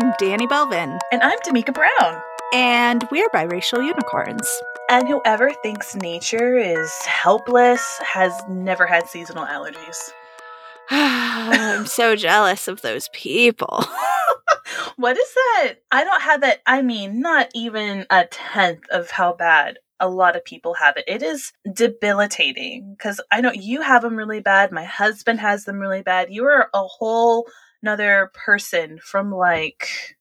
I'm Danny Belvin. And I'm Damika Brown. And we're biracial unicorns. And whoever thinks nature is helpless has never had seasonal allergies. I'm so jealous of those people. what is that? I don't have that. I mean, not even a tenth of how bad a lot of people have it. It is debilitating because I know you have them really bad. My husband has them really bad. You are a whole another person from like,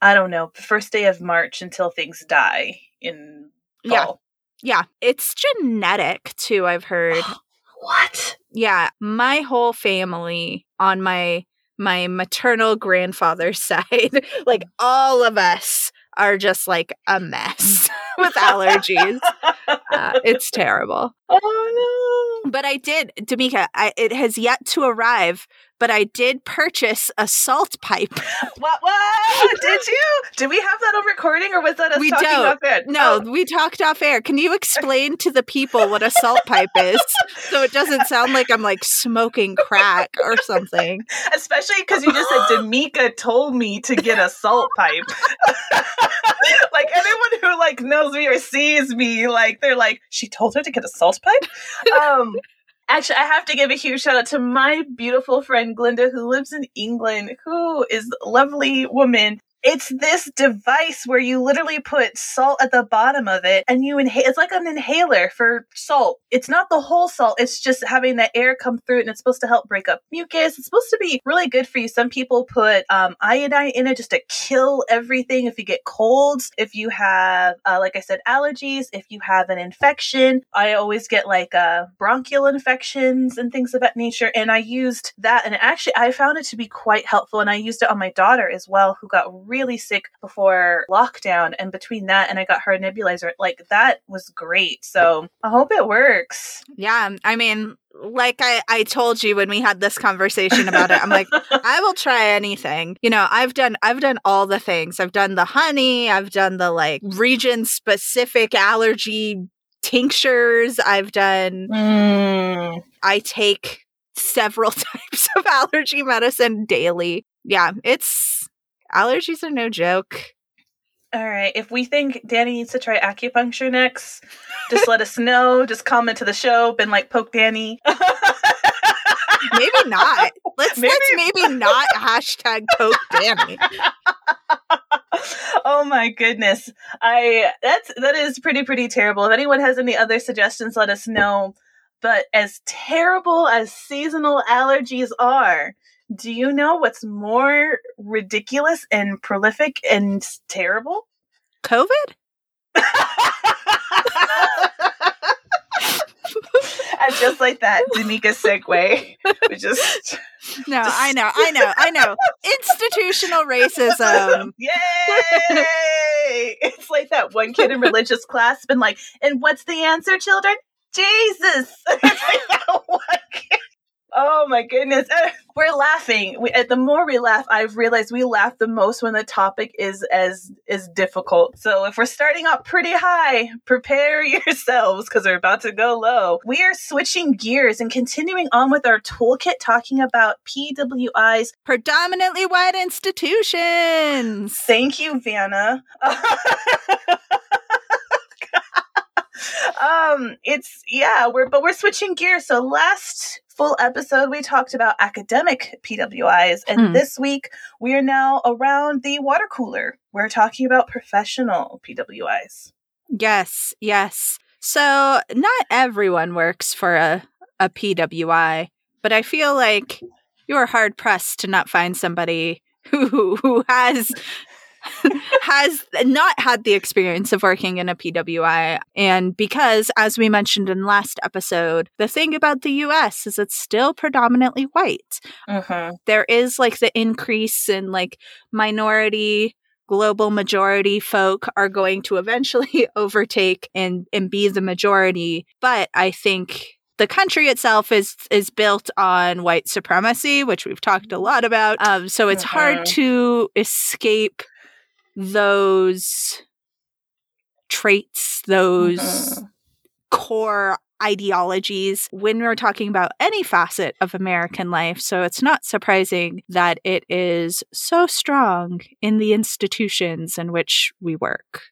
I don't know, first day of March until things die in fall. Yeah. Yeah. It's genetic too, I've heard. what? Yeah. My whole family on my my maternal grandfather's side, like all of us are just like a mess with allergies. Uh, it's terrible. Oh no. But I did, Damika, I, it has yet to arrive, but I did purchase a salt pipe. What? What? did you? Did we have that on recording or was that us we talking don't. off air? No, we talked off air. Can you explain to the people what a salt pipe is so it doesn't sound like I'm like smoking crack or something? Especially because you just said Damika told me to get a salt pipe. like anyone who like knows me or sees me, like they're like, she told her to get a salt pipe. Um, actually, I have to give a huge shout out to my beautiful friend Glinda, who lives in England, who is a lovely woman. It's this device where you literally put salt at the bottom of it and you inhale. It's like an inhaler for salt. It's not the whole salt. It's just having the air come through it and it's supposed to help break up mucus. It's supposed to be really good for you. Some people put um, iodine in it just to kill everything if you get colds, if you have, uh, like I said, allergies, if you have an infection. I always get like uh, bronchial infections and things of that nature. And I used that and actually I found it to be quite helpful. And I used it on my daughter as well, who got really sick before lockdown. And between that and I got her a nebulizer, like that was great. So I hope it works. Yeah, I mean, like I, I told you when we had this conversation about it, I'm like, I will try anything. You know, I've done I've done all the things. I've done the honey, I've done the like region specific allergy tinctures. I've done Mm. I take several types of allergy medicine daily. Yeah, it's allergies are no joke. All right. If we think Danny needs to try acupuncture next, just let us know. Just comment to the show. Been like poke Danny. Maybe not. Let's Maybe- let's maybe not hashtag poke Danny. oh my goodness. I that's that is pretty pretty terrible. If anyone has any other suggestions, let us know. But as terrible as seasonal allergies are, do you know what's more ridiculous and prolific and terrible? COVID? and just like that, Damika segue. We just No, I know, I know, I know. Institutional racism. Yay! it's like that one kid in religious class been like, and what's the answer, children? Jesus! It's like that one kid. Oh my goodness. We're laughing. We, uh, the more we laugh, I've realized we laugh the most when the topic is as is difficult. So if we're starting out pretty high, prepare yourselves because we're about to go low. We are switching gears and continuing on with our toolkit talking about PWIs Predominantly white institutions. Thank you, Vanna. um, it's yeah, we're but we're switching gears. So last full episode we talked about academic PWIs, and Hmm. this week we are now around the water cooler. We're talking about professional PWIs. Yes, yes. So not everyone works for a, a PWI, but I feel like you are hard pressed to not find somebody who who has has not had the experience of working in a PWI. And because, as we mentioned in last episode, the thing about the US is it's still predominantly white. Mm-hmm. There is like the increase in like minority global majority folk are going to eventually overtake and and be the majority but i think the country itself is is built on white supremacy which we've talked a lot about um, so it's Mhm. hard to escape those traits those Mhm. core ideologies when we're talking about any facet of American life. So it's not surprising that it is so strong in the institutions in which we work.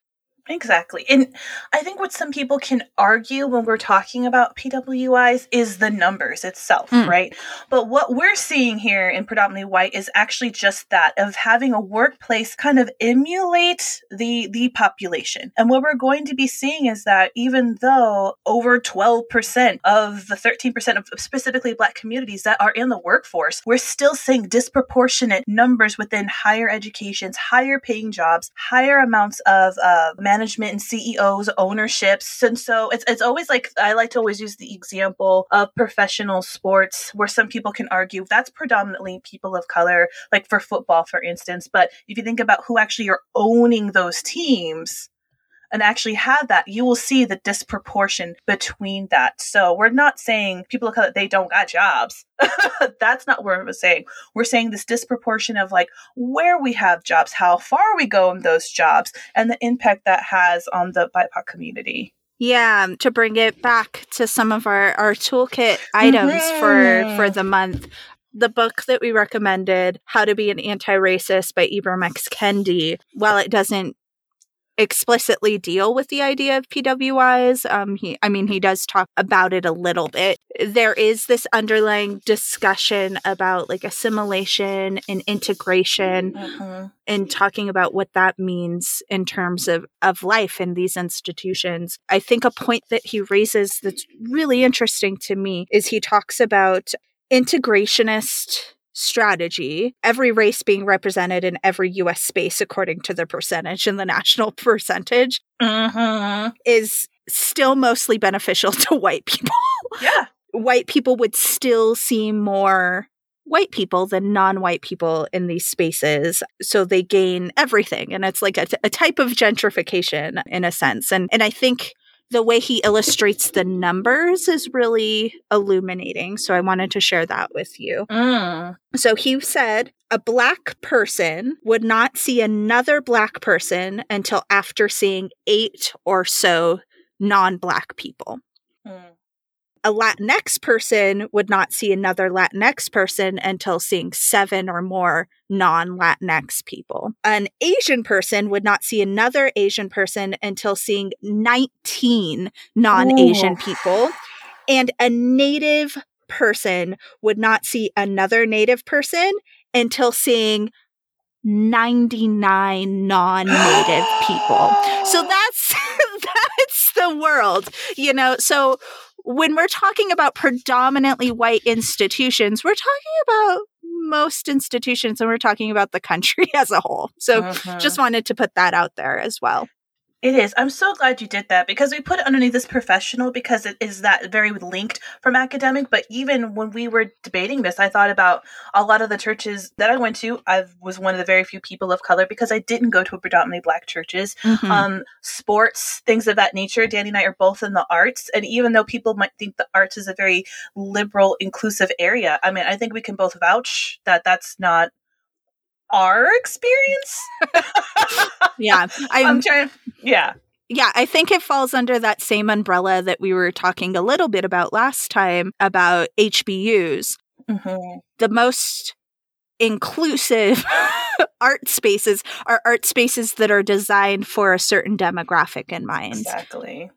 Exactly. And I think what some people can argue when we're talking about PWIs is the numbers itself, mm. right? But what we're seeing here in predominantly white is actually just that of having a workplace kind of emulate the the population. And what we're going to be seeing is that even though over 12% of the 13% of specifically black communities that are in the workforce, we're still seeing disproportionate numbers within higher educations, higher paying jobs, higher amounts of uh, management and CEOs, ownerships. And so it's, it's always like, I like to always use the example of professional sports where some people can argue that's predominantly people of color, like for football, for instance. But if you think about who actually are owning those teams, and actually have that, you will see the disproportion between that. So we're not saying people of color they don't got jobs. That's not what we're saying. We're saying this disproportion of like where we have jobs, how far we go in those jobs, and the impact that has on the BIPOC community. Yeah, to bring it back to some of our, our toolkit items mm-hmm. for for the month the book that we recommended, How to Be an Anti-Racist by Ibram X. Kendi, while it doesn't explicitly deal with the idea of PWIs. Um, he, I mean, he does talk about it a little bit. There is this underlying discussion about like assimilation and integration, mm-hmm. and talking about what that means in terms of of life in these institutions. I think a point that he raises that's really interesting to me is he talks about integrationist strategy, every race being represented in every US space according to the percentage and the national percentage mm-hmm. is still mostly beneficial to white people. Yeah. white people would still seem more white people than non-white people in these spaces so they gain everything and it's like a, t- a type of gentrification in a sense and and i think the way he illustrates the numbers is really illuminating. So I wanted to share that with you. Mm. So he said a black person would not see another black person until after seeing eight or so non black people. Mm a Latinx person would not see another Latinx person until seeing seven or more non Latinx people. An Asian person would not see another Asian person until seeing 19 non Asian people. And a Native person would not see another Native person until seeing 99 non-native people. So that's that's the world, you know. So when we're talking about predominantly white institutions, we're talking about most institutions and we're talking about the country as a whole. So uh-huh. just wanted to put that out there as well. It is. I'm so glad you did that because we put it underneath this professional because it is that very linked from academic. But even when we were debating this, I thought about a lot of the churches that I went to. I was one of the very few people of color because I didn't go to predominantly black churches. Mm-hmm. Um, sports, things of that nature. Danny and I are both in the arts. And even though people might think the arts is a very liberal, inclusive area, I mean, I think we can both vouch that that's not our experience. yeah, I'm, I'm trying. Yeah, yeah, I think it falls under that same umbrella that we were talking a little bit about last time about HBUs. Mm-hmm. The most inclusive art spaces are art spaces that are designed for a certain demographic in mind. Exactly.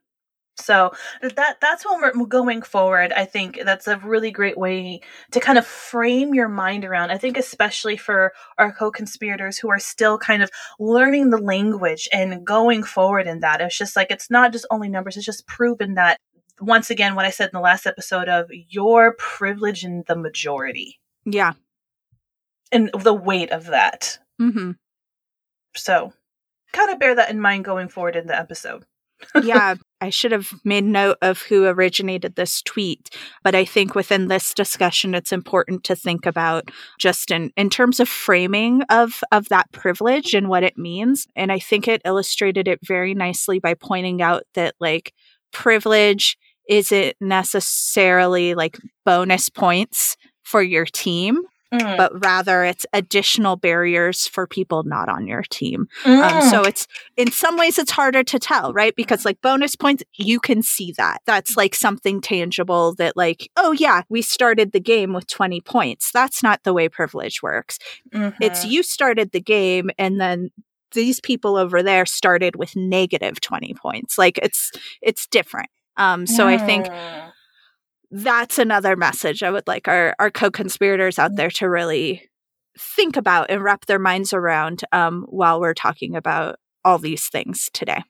So that that's when we're going forward. I think that's a really great way to kind of frame your mind around. I think especially for our co-conspirators who are still kind of learning the language and going forward in that. It's just like it's not just only numbers. It's just proven that once again what I said in the last episode of your privilege in the majority. Yeah. And the weight of that. Mm-hmm. So kind of bear that in mind going forward in the episode. Yeah, I should have made note of who originated this tweet, but I think within this discussion, it's important to think about just in, in terms of framing of, of that privilege and what it means. And I think it illustrated it very nicely by pointing out that like privilege isn't necessarily like bonus points for your team Mm. but rather it's additional barriers for people not on your team. Mm. Um, so it's in some ways it's harder to tell, right? Because like bonus points, you can see that. That's like something tangible that like, oh yeah, we started the game with 20 points. That's not the way privilege works. It's Mhm. you started the game and then these people over there started with negative 20 points. Like it's it's different. Um so I think Mm. That's another message I would like our, our co-conspirators out there to really think about and wrap their minds around um, while we're talking about all these things today.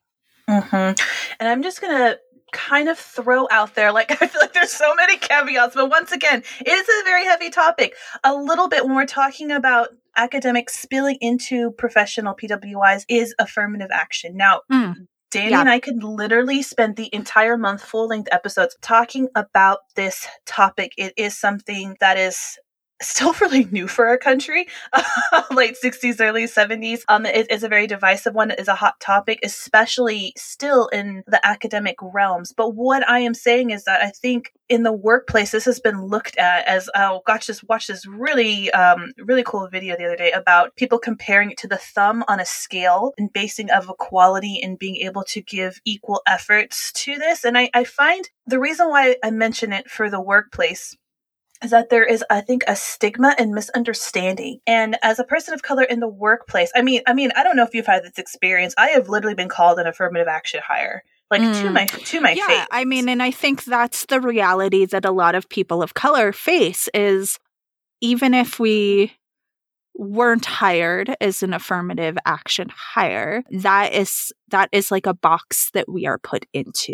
Mhm. And I'm just gonna kind of throw out there, like I feel like there's so many caveats, but once again, it is a very heavy topic. A little bit when we're talking about academics spilling into professional PWIs is affirmative action. Now, Mm. Danny Yeah. and I could literally spend the entire month, full length episodes talking about this topic. It is something that is still really new for our country late 60s early 70s um it is a very divisive one. It is a hot topic especially still in the academic realms. But what i am saying is that i think in the workplace this has been looked at as oh gosh just watched this really um really cool video the other day about people comparing it to the thumb on a scale and basing of equality and being able to give equal efforts to this. And i i find the reason why i mention it for the workplace is that there is i think a stigma and misunderstanding and as a person of color in the workplace i mean i mean i don't know if you've had this experience i have literally been called an affirmative action hire like to Mm. my to my yeah, face I mean, and I think that's the reality that a lot of people of color face is even if we weren't hired as an affirmative action hire, that is that is like a box that we are put into.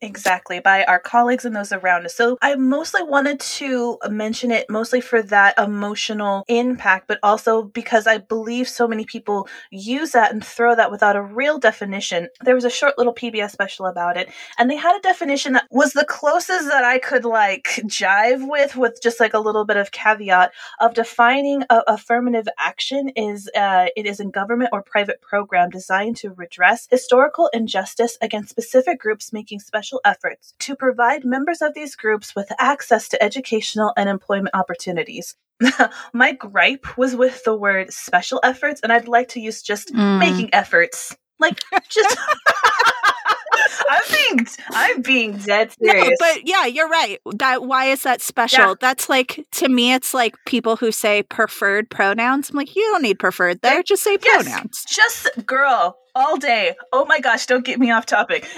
Exactly, by our colleagues and those around us. So I mostly wanted to mention it mostly for that emotional impact, but also because I believe so many people use that and throw that without a real definition. There was a short little PBS special about it, and they had a definition that was the closest that I could like jive with, with just like a little bit of caveat of defining a affirmative action is uh, it is a government or private program designed to redress historical injustice against specific groups making special efforts to provide members of these groups with access to educational and employment opportunities. My gripe was with the word special efforts, and I'd like to use just Mm. making efforts. Like just I'm being I'm being dead No, serious. but yeah, you're right. That why is that special? Yeah. That's like to me, it's like people who say preferred pronouns. I'm like, you don't need preferred there. Just say Yes. pronouns. just girl all day. Oh my gosh, don't get me off topic.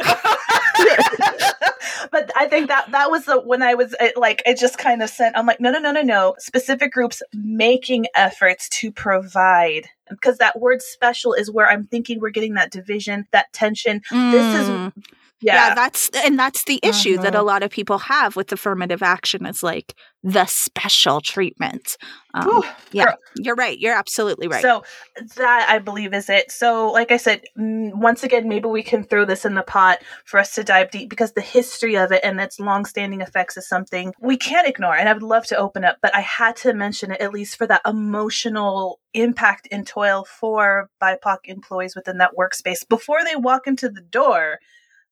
but I think that that was the when I was it, like it just kind of sent I'm like no no no no no specific groups making efforts to provide because that word special is where I'm thinking we're getting that division that tension this is Mm. Yeah, yeah. that's and that's the issue that Mhm. a lot of people have with affirmative action is like the special treatment. Um, yeah, girl. you're right. You're absolutely right. So that I believe is it. So, like I said, once again, maybe we can throw this in the pot for us to dive deep because the history of it and its long-standing effects is something we can't ignore. And I would love to open up, but I had to mention it at least for that emotional impact and toil for BIPOC employees within that workspace before they walk into the door.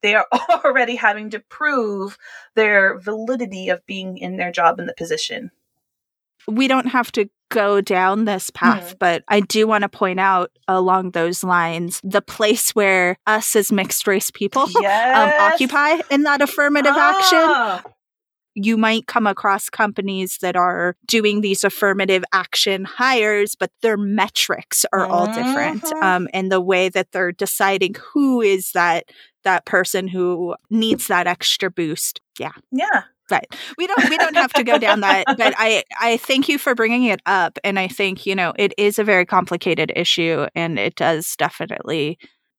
They are already having to prove their validity of being in their job in the position. we don't have to go down this path, but I do want to point out along those lines the place where us as mixed race people um, occupy in that affirmative action. Ah. You might come across companies that are doing these affirmative action hires, but their metrics are all different. Mhm. Um, and the way that they're deciding who is that that person who needs that extra boost. Yeah. Yeah. But We don't we don't have to go down that, but I I thank you for bringing it up and I think, you know, it is a very complicated issue and it does definitely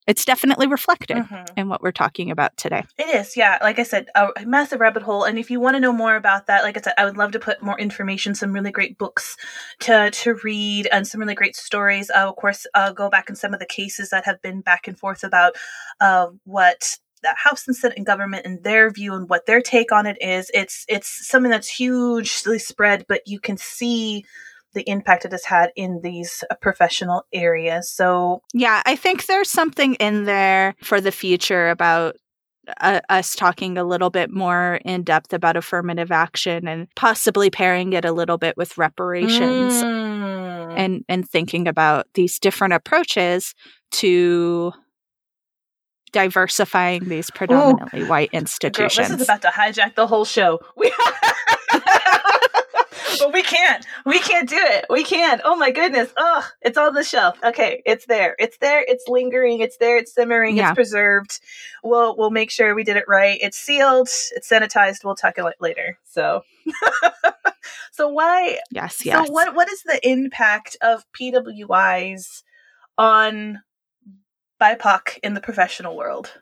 it's definitely reflected Mhm. in what we're talking about today. It is, yeah. Like I said, a a massive rabbit hole. And if you want to know more about that, like I said, I would love to put more information, some really great books to to read, and some really great stories. Uh, of course, uh, go back in some of the cases that have been back and forth about uh, what the House and Senate and government and their view and what their take on it is. It's it's something that's hugely spread, but you can see the impact it has had in these uh, professional areas. So Yeah, I think there's something in there for the future about uh, us talking a little bit more in depth about affirmative action and possibly pairing it a little bit with reparations Mm. and and thinking about these different approaches to diversifying these predominantly white Girl, institutions. this is about to hijack the whole show. We- but we can't. We can't do it. We can't. Oh my goodness. Oh, it's on the shelf. Okay, it's there. It's there. It's lingering. It's there. It's simmering. Yeah. It's preserved. We'll we'll make sure we did it right. It's sealed. It's sanitized. We'll talk about it later. So, so why? yes, yes. So what what is the impact of PWIs on BIPOC in the professional world?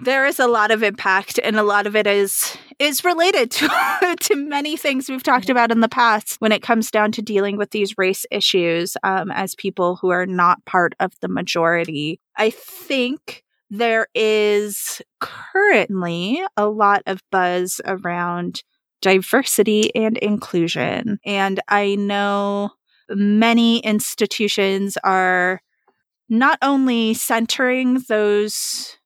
There is a lot of impact and a lot of it is is related to to many things we've talked about in the past when it comes down to dealing with these race issues um, as people who are not part of the majority. I think there is currently a lot of buzz around diversity and inclusion and i know many institutions are not only centering those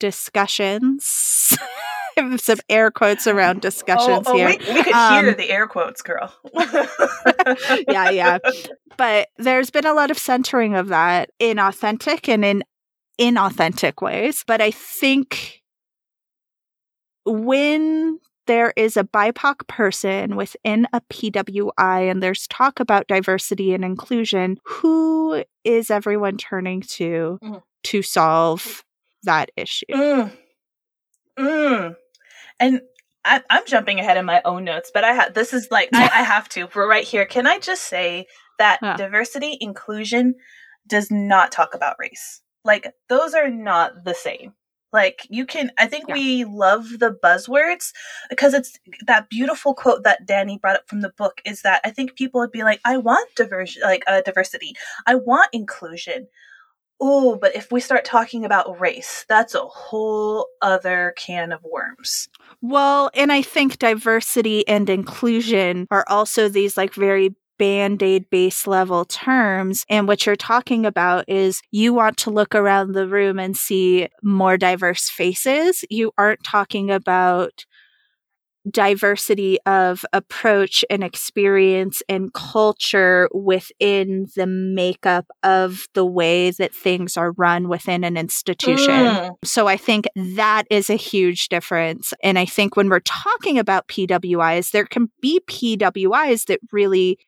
discussions. Some air quotes around discussions oh, oh, here. We, we could hear Um, the air quotes, girl. yeah, yeah. But there's been a lot of centering of that in authentic and in inauthentic ways. But I think when there is a BIPOC person within a PWI and there's talk about diversity and inclusion, who is everyone turning to Mhm. to solve that issue? Mm. Mm. And I, I'm jumping ahead in my own notes, but I have this is like I, I have to. We're right here. Can I just say that Yeah. diversity inclusion does not talk about race? Like those are not the same. Like you can, I think Yeah. we love the buzzwords because it's that beautiful quote that Danny brought up from the book. Is that I think people would be like, I want diversion, like uh, diversity, I want inclusion, Oh, but if we start talking about race, that's a whole other can of worms. Well, and I think diversity and inclusion are also these like very band aid base level terms. And what you're talking about is you want to look around the room and see more diverse faces. You aren't talking about diversity of approach and experience and culture within the makeup of the way that things are run within an institution. Mm. So I think that is a huge difference. And I think when we're talking about PWIs, there can be PWIs that really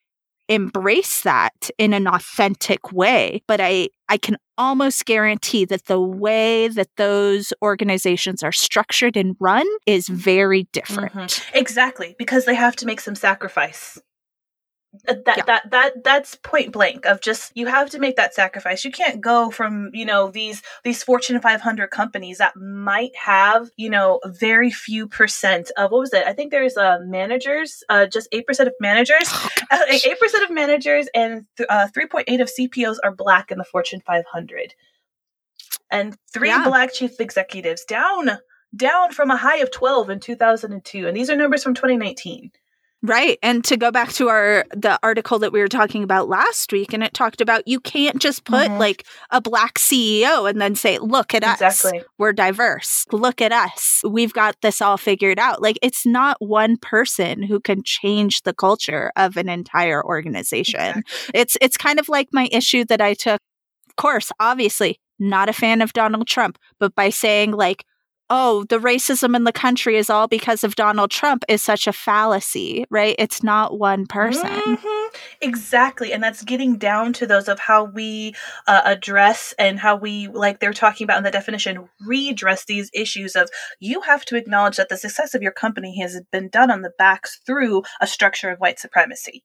embrace that in an authentic way. But I, I can almost guarantee that the way that those organizations are structured and run is very different. Mhm. Exactly, because they have to make some sacrifice. That Yeah. that that that's point blank of just you have to make that sacrifice. You can't go from you know these these Fortune 500 companies that might have you know very few percent of what was it? I think there's uh, managers, uh, just eight percent of managers, Oh, Uh, eight percent of managers and th- uh, 3.8 of CPOs are black in the Fortune 500, and three Yeah. black chief executives down down from a high of 12 in 2002, and these are numbers from 2019. Right. And to go back to our the article that we were talking about last week and it talked about you can't just put Mhm. like a black CEO and then say, "Look at us. Exactly. We're diverse. Look at us. We've got this all figured out." Like it's not one person who can change the culture of an entire organization. Exactly. It's it's kind of like my issue that I took of course, obviously, not a fan of Donald Trump, but by saying like oh, the racism in the country is all because of Donald Trump is such a fallacy, right? It's not one person. Mhm. Exactly. And that's getting down to those of how we uh, address and how we, like they're talking about in the definition, redress these issues of you have to acknowledge that the success of your company has been done on the backs through a structure of white supremacy.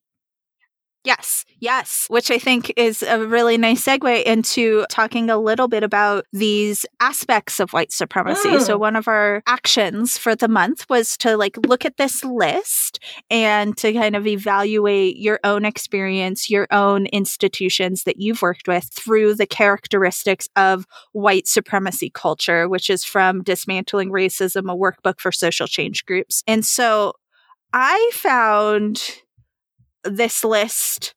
Yes, yes, which I think is a really nice segue into talking a little bit about these aspects of white supremacy. Mm. So one of our actions for the month was to like look at this list and to kind of evaluate your own experience, your own institutions that you've worked with through the characteristics of white supremacy culture, which is from Dismantling Racism, a workbook for social change groups. And so I found this list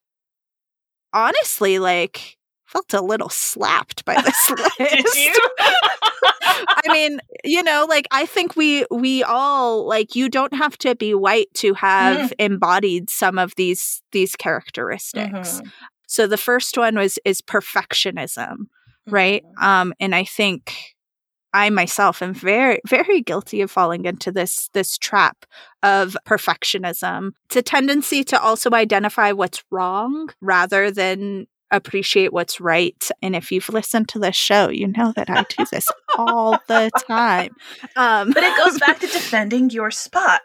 honestly like felt a little slapped by this list. I mean, you know, like I think we we all like you don't have to be white to have Mm. embodied some of these these characteristics. Mhm. So the first one was is perfectionism, right? Mhm. Um and I think I myself am very very guilty of falling into this this trap of perfectionism. It's a tendency to also identify what's wrong rather than appreciate what's right. And if you've listened to this show, you know that I do this all the time. Um But it goes back to defending your spot.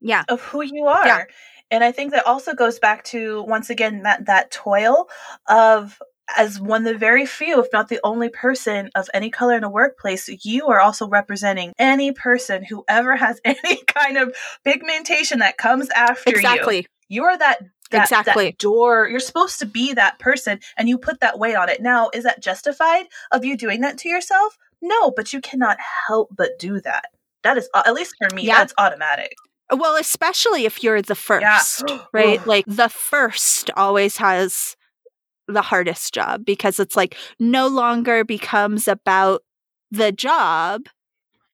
yeah. of who you are. Yeah. And I think that also goes back to once again that that toil of as one of the very few, if not the only person of any color in a workplace, you are also representing any person who ever has any kind of pigmentation that comes after you. Exactly. You're that, that Exactly. that door. You're supposed to be that person, and you put that weight on it. Now, is that justified of you doing that to yourself? No, but you cannot help but do that. That is, at least for me, Yeah. that's automatic. Well, especially if you're the Yeah. first, right? Like the first always has the hardest job because it's like no longer becomes about the job.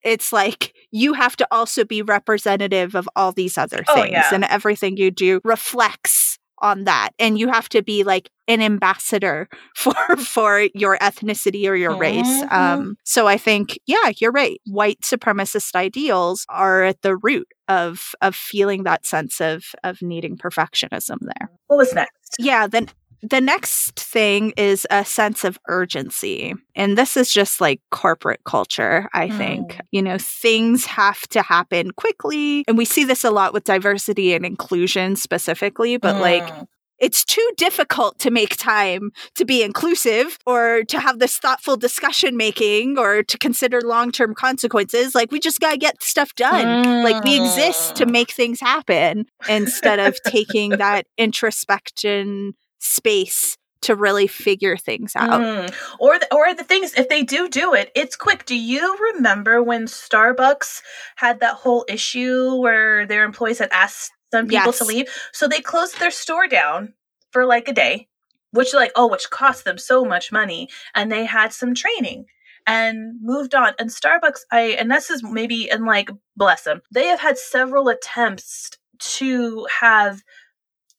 It's like you have to also be representative of all these other Oh, things, yeah. and everything you do reflects on that. And you have to be like an ambassador for for your ethnicity or your race. Mhm. Um, so I think, yeah, you're right. White supremacist ideals are at the root of of feeling that sense of of needing perfectionism there. What was next? Yeah, then the next thing is a sense of urgency. And this is just like corporate culture, I think. Mm. You know, things have to happen quickly. And we see this a lot with diversity and inclusion specifically, but like Mm. it's too difficult to make time to be inclusive or to have this thoughtful discussion making or to consider long-term consequences like we just got to get stuff done like we exist to Mm. make things happen instead of taking that introspection space to really figure things out Mm. Or the, or the things if they do do it, it's quick. Do you remember when Starbucks had that whole issue where their employees had asked some people to leave, so they closed their store down for like a day, which like oh, which cost them so much money, and they had some training and moved on. And Starbucks, I and this is maybe and like bless them, they have had several attempts to have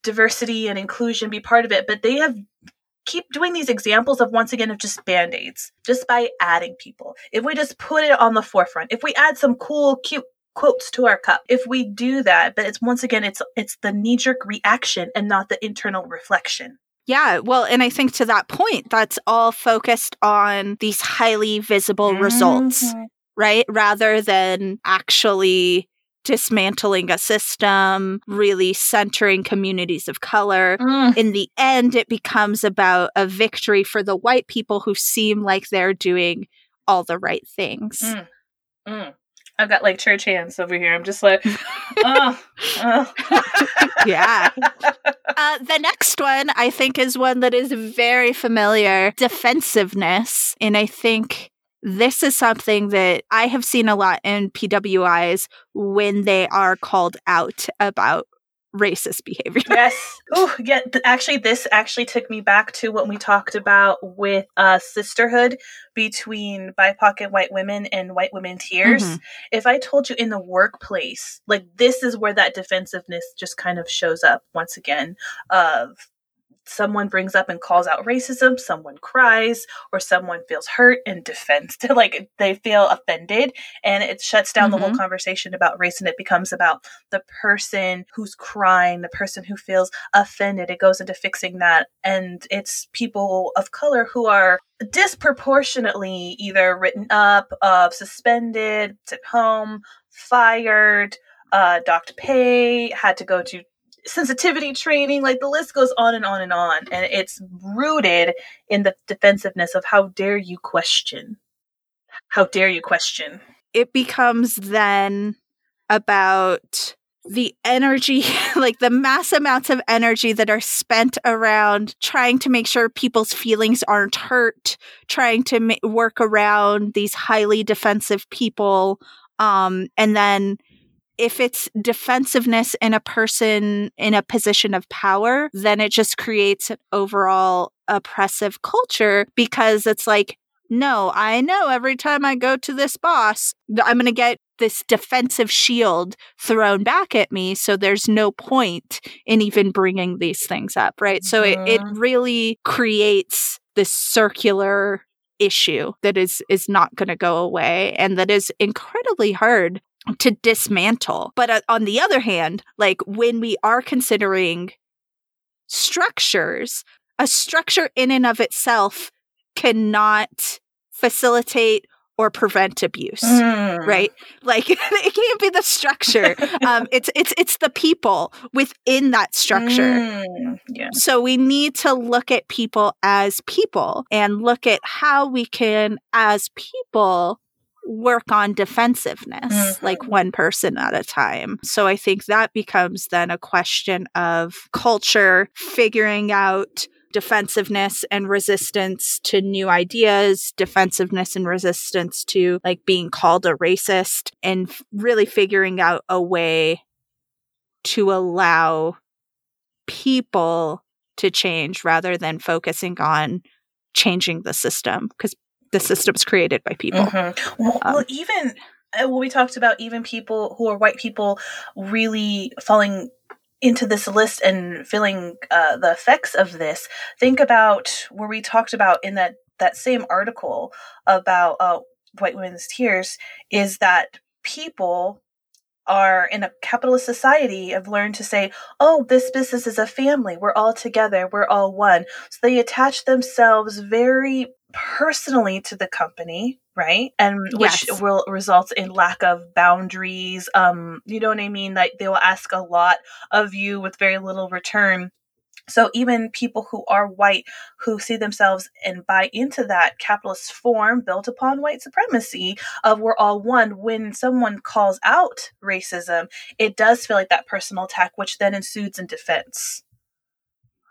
diversity and inclusion be part of it, but they have keep doing these examples of once again of just band-aids just by adding people if we just put it on the forefront if we add some cool cute quotes to our cup if we do that but it's once again it's it's the knee-jerk reaction and not the internal reflection yeah well and i think to that point that's all focused on these highly visible results Mhm. right? Rather than actually dismantling a system, really centering communities of color. Mm. In the end, it becomes about a victory for the white people who seem like they're doing all the right things. Mm. Mm. I've got like church hands over here. I'm just like, oh, oh. Yeah. Uh, the next one, I think, is one that is very familiar defensiveness. And I think this is something that I have seen a lot in PWIs when they are called out about racist behavior. yes. Oh, yeah. th- Actually, this actually took me back to what we talked about with uh, sisterhood between BIPOC and white women and white women tears. Mhm. If I told you in the workplace, like this is where that defensiveness just kind of shows up once again of someone brings up and calls out racism, someone cries, or someone feels hurt and defends like they feel offended and it shuts down the whole Mhm. conversation about race and it becomes about the person who's crying, the person who feels offended. It goes into fixing that. And it's people of color who are disproportionately either written up, uh, suspended, sent home, fired, uh, docked pay, had to go to sensitivity training. Like the list goes on and on and on. And it's rooted in the defensiveness of how dare you question? How dare you question? It becomes then about the energy, like the mass amounts of energy that are spent around trying to make sure people's feelings aren't hurt, trying to work around these highly defensive people. Um, and then if it's defensiveness in a person in a position of power, then it just creates an overall oppressive culture because it's like, no, I know every time I go to this boss, I'm going to get this defensive shield thrown back at me. So there's no point in even bringing these things up, right? So it, it Mhm. really creates this circular issue that is is not going to go away and that is incredibly hard to dismantle. But uh, on the other hand, like when we are considering structures, a structure in and of itself cannot facilitate or prevent abuse. Mm. Right, like it can't be the structure. um, it's it's it's the people within that structure. Mm. Yeah. So we need to look at people as people and look at how we can, as people, work on defensiveness, Mhm. like one person at a time. So I think that becomes then a question of culture, figuring out defensiveness and resistance to new ideas, defensiveness and resistance to like being called a racist, and f- really figuring out a way to allow people to change rather than focusing on changing the system because the system's created by people. Mhm. Well, Um, well, even uh, well, we talked about even people who are white people really falling into this list and feeling uh, the effects of this. Think about where we talked about in that that same article about uh, white women's tears is that people are in a capitalist society have learned to say, oh, this business is a family. We're all together. We're all one. So they attach themselves very personally to the company, right? And which Yes. will result in lack of boundaries. Um, you know what I mean? Like they will ask a lot of you with very little return. So even people who are white who see themselves and buy into that capitalist form built upon white supremacy of we're all one, when someone calls out racism, it does feel like that personal attack, which then ensues in defense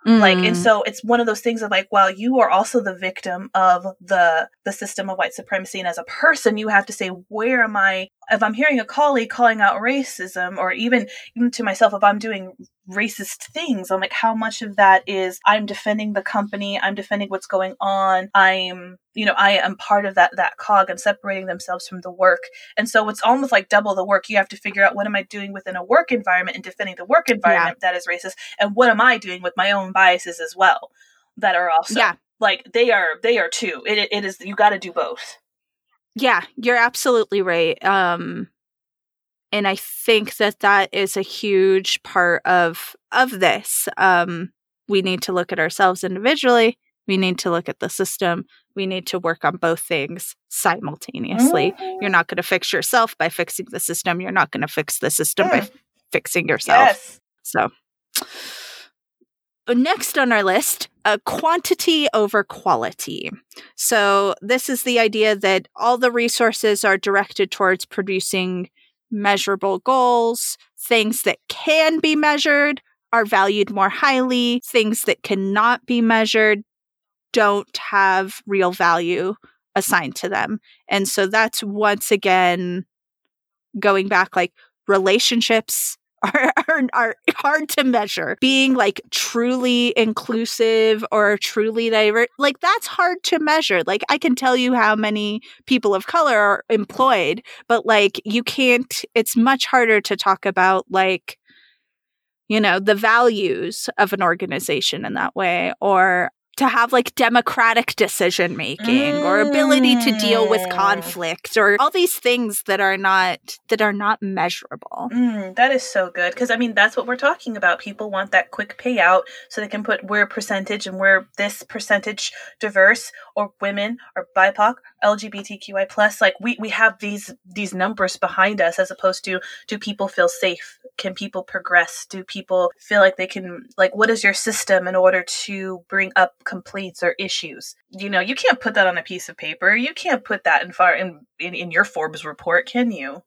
like and Mm. so it's one of those things of like well you are also the victim of the the system of white supremacy and as a person you have to say where am i if i'm hearing a colleague calling out racism or even even to myself if i'm doing racist things i'm like how much of that is i'm defending the company i'm defending what's going on i'm you know i am part of that that cog and separating themselves from the work and so it's almost like double the work you have to figure out what am i doing within a work environment and defending the work environment that is racist and what am I doing with my own biases as well that are also Yeah. like they are they are too. It it is you got to do both. Yeah, you're absolutely right. Um and I think that that is a huge part of of this. Um we need to look at ourselves individually. We need to look at the system. We need to work on both things simultaneously. You're not going to fix yourself by fixing the system. You're not going to fix the system by Mm. f- fixing yourself. Yes. So, next on our list, uh, quantity over quality. So, this is the idea that all the resources are directed towards producing measurable goals. Things that can be measured are valued more highly. Things that cannot be measured don't have real value assigned to them. And so, that's once again going back like relationships are, are, are hard to measure. Being like truly inclusive or truly diverse, like that's hard to measure. Like I can tell you how many people of color are employed, but like you can't, it's much harder to talk about like, you know, the values of an organization in that way or to have like democratic decision making or ability to deal with Mm. conflict or all these things that are not that are not measurable. Mm, that is so good because I mean that's what we're talking about. People want that quick payout so they can put we're percentage and we're this percentage diverse or women or BIPOC, LGBTQI plus. Like we we have these these numbers behind us as opposed to do people feel safe? Can people progress? Do people feel like they can like what is your system in order to bring up complaints or issues? You know, you can't put that on a piece of paper. You can't put that in far in in, in your Forbes report, can you?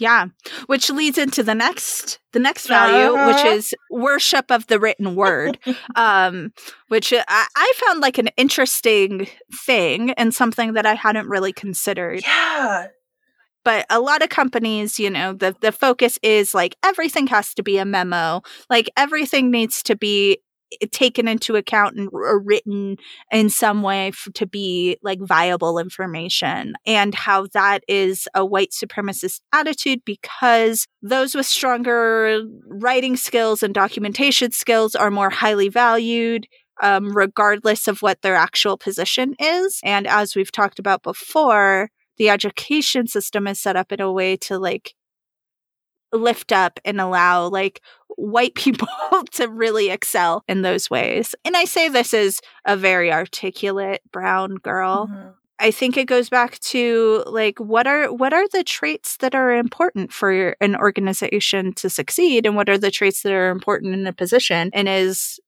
Yeah, which leads into the next the next value, which Uh-huh. is worship of the written word, um, which I, I found like an interesting thing and something that I hadn't really considered. Yeah. But a lot of companies, you know, the the focus is like everything has to be a memo, like everything needs to be taken into account and or written in some way f- to be like viable information and how that is a white supremacist attitude because those with stronger writing skills and documentation skills are more highly valued um, regardless of what their actual position is and as we've talked about before the education system is set up in a way to like lift up and allow like white people to really excel in those ways. And I say this as a very articulate brown girl. Mm-hmm. I think it goes back to like what are what are the traits that are important for an organization to succeed and what are the traits that are important in a position and is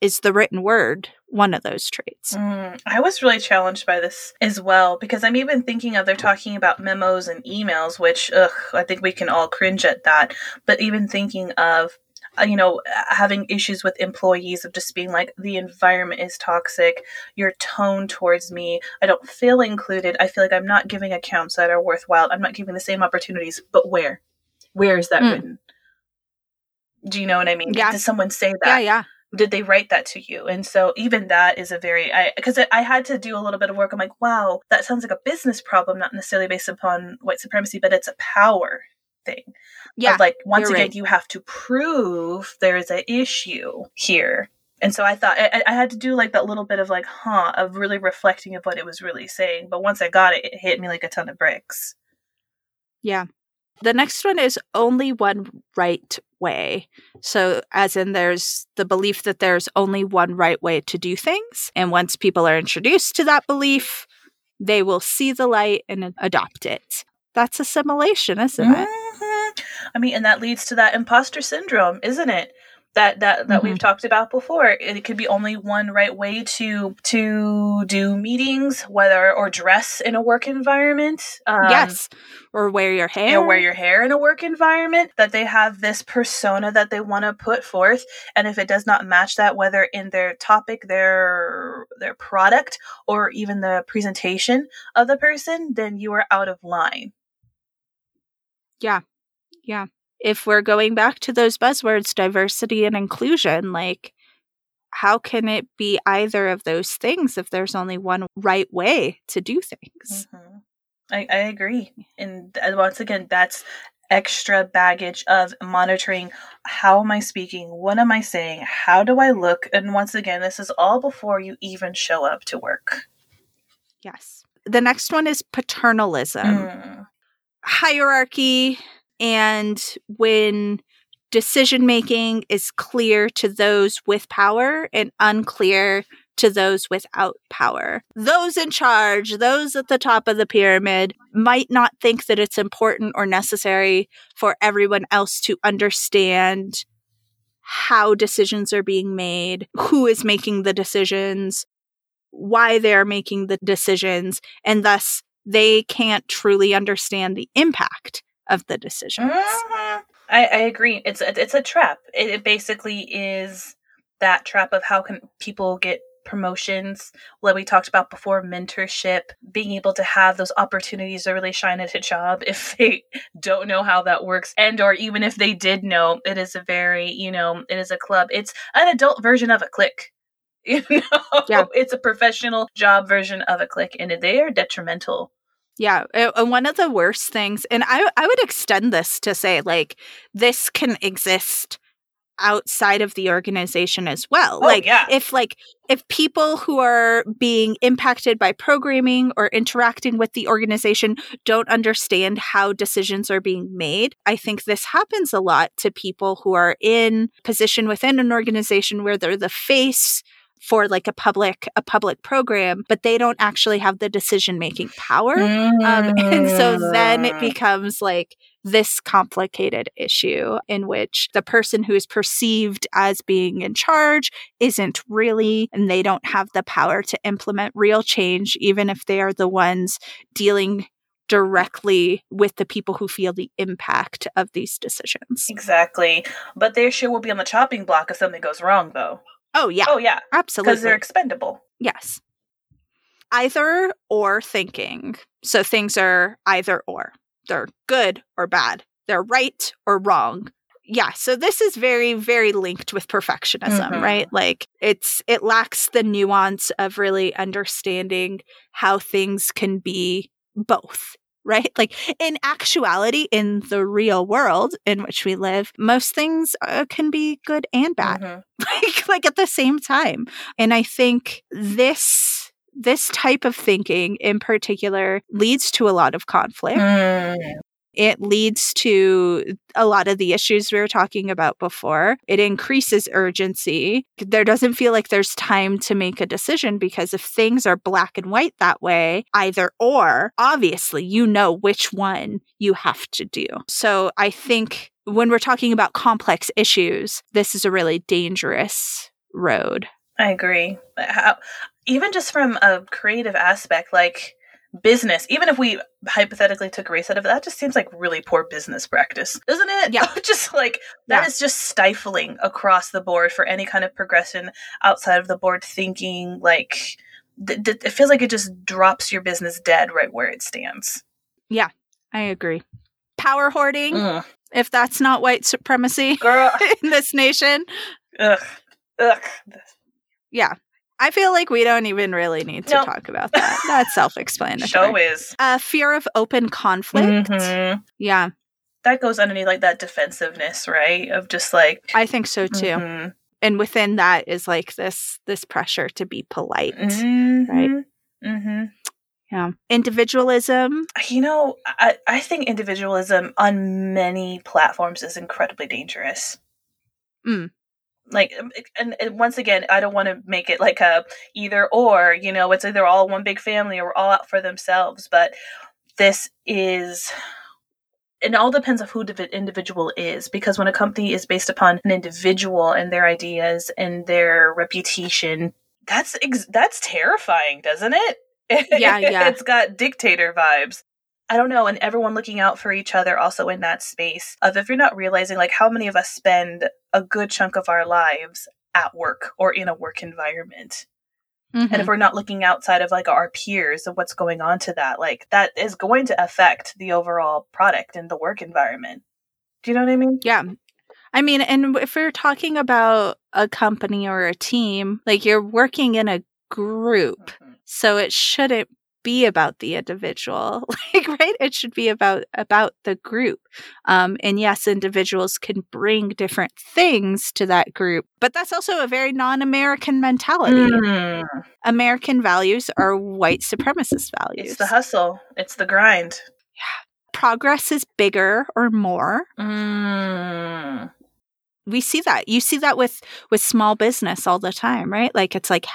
is the written word one of those traits. Mm, I was really challenged by this as well because I'm even thinking of they're talking about memos and emails, which ugh, I think we can all cringe at that. But even thinking of uh, you know having issues with employees of just being like the environment is toxic. Your tone towards me. I don't feel included. I feel like i'm not giving accounts that are worthwhile. I'm not giving the same opportunities but where? Where is that mm. written? Do you know what i mean? Yeah. Does someone say that? yeah yeah did they write that to you? And so even that is a very i because I, had to do a little bit of work. I'm like wow that sounds like a business problem not necessarily based upon white supremacy but it's a power thing. Yeah like once again right. you have to prove there is an issue here. And so i thought I, I had to do like that little bit of like huh of really reflecting of what it was really saying. But once i got it it hit me like a ton of bricks. Yeah the next one is only one right way. So, as in, there's the belief that there's only one right way to do things. And once people are introduced to that belief, they will see the light and adopt it. That's assimilation, isn't mm-hmm. it? I mean, and that leads to that imposter syndrome, isn't it? That that that mm-hmm. we've talked about before. It could be only one right way to to do meetings whether or dress in a work environment um, yes. Or wear your hair or wear your hair in a work environment that they have this persona that they want to put forth. And if it does not match that whether in their topic their their product or even the presentation of the person then you are out of line. Yeah. Yeah if we're going back to those buzzwords, diversity and inclusion, like, how can it be either of those things if there's only one right way to do things? Mm-hmm. I, I agree. And once again, that's extra baggage of monitoring how am I speaking? What am I saying? How do I look? And once again, this is all before you even show up to work. Yes. The next one is paternalism. Mm. Hierarchy, and when decision making is clear to those with power and unclear to those without power. Those in charge, those at the top of the pyramid, might not think that it's important or necessary for everyone else to understand how decisions are being made, who is making the decisions, why they're making the decisions, and thus they can't truly understand the impact of the decisions. Mm-hmm. I, I, agree. It's a, it's a trap. It, it basically is that trap of how can people get promotions what we talked about before mentorship being able to have those opportunities to really shine at a job if they don't know how that works and or even if they did know it is a very you know it is a club it's an adult version of a clique you know yeah. it's a professional job version of a clique and they are detrimental yeah, and one of the worst things, and I I would extend this to say like this can exist outside of the organization as well. Oh, like yeah. if like if people who are being impacted by programming or interacting with the organization don't understand how decisions are being made, I think this happens a lot to people who are in position within an organization where they're the face for like a public a public program but they don't actually have the decision making power mm. um, and so then it mm. becomes like this complicated issue in which the person who is perceived as being in charge isn't really, and they don't have the power to implement real change, even if they are the ones dealing directly with the people who feel the impact of these decisions. Exactly. But their shit will be on the chopping block if something goes wrong, though. Oh, yeah. Oh, yeah. Absolutely. Because they're expendable. Yes. Either or thinking. So things are either or. They're good or bad. They're right or wrong. yeah, so this is very, very linked with perfectionism, Mhm. right? Like it's it lacks the nuance of really understanding how things can be both, right? Like in actuality, in the real world in which we live, most things uh, can be good and bad, Mhm. like like at the same time. And I think this this type of thinking in particular leads to a lot of conflict Mm. It leads to a lot of the issues we were talking about before. It increases urgency. There doesn't feel like there's time to make a decision because if things are black and white that way, either or, obviously you know which one you have to do. So I think when we're talking about complex issues, this is a really dangerous road. I agree. How, even just from a creative aspect, like business, even if we hypothetically took race out of it, that just seems like really poor business practice, doesn't it? Yeah. just like that Yeah. is just stifling across the board for any kind of progression outside of the board thinking. Like, th- th- it feels like it just drops your business dead right where it stands. Yeah, I agree. Power hoarding, Mm. if that's not white supremacy Girl, in this nation, ugh, ugh. Yeah. I feel like we don't even really need to No. talk about that. That's self explanatory. Show is. Uh, fear of open conflict. Mhm. Yeah, That goes underneath like that defensiveness, right? Of just like, I think so too. mhm. And within that is like this this pressure to be polite. Mhm. Mm-hmm. Yeah. Individualism. You know, I, I think individualism on many platforms is incredibly dangerous. Mm. Like, um, and, and once again, I don't want to make it like a either or. You know, it's either all one big family or we're all out for themselves. But this is, it all depends of who the individual is. Because when a company is based upon an individual and their ideas and their reputation, that's ex- that's terrifying, doesn't it? Yeah, yeah. it's got dictator vibes. I don't know, and everyone looking out for each other also in that space of if you're not realizing like how many of us spend a good chunk of our lives at work or in a work environment. And Mhm. if we're not looking outside of like our peers and what's going on to that, like that is going to affect the overall product and the work environment. Do you know what I mean? Yeah. I mean, and if we're talking about a company or a team, like you're working in a group. So it shouldn't be about the individual. Like, right? It should be about about the group. Um, and yes, individuals can bring different things to that group, but that's also a very non-American mentality. Mm. American values are white supremacist values. It's the hustle. It's the grind. yeah Progress is bigger or more. Mm. we see that you see that with with small business all the time right like it's like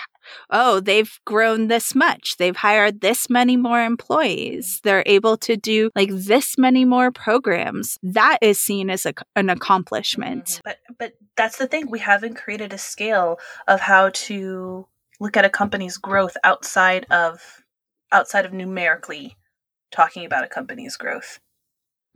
oh they've grown this much they've hired this many more employees they're able to do like this many more programs that is seen as a, an accomplishment Mhm. But but that's the thing. We haven't created a scale of how to look at a company's growth outside of outside of numerically talking about a company's growth.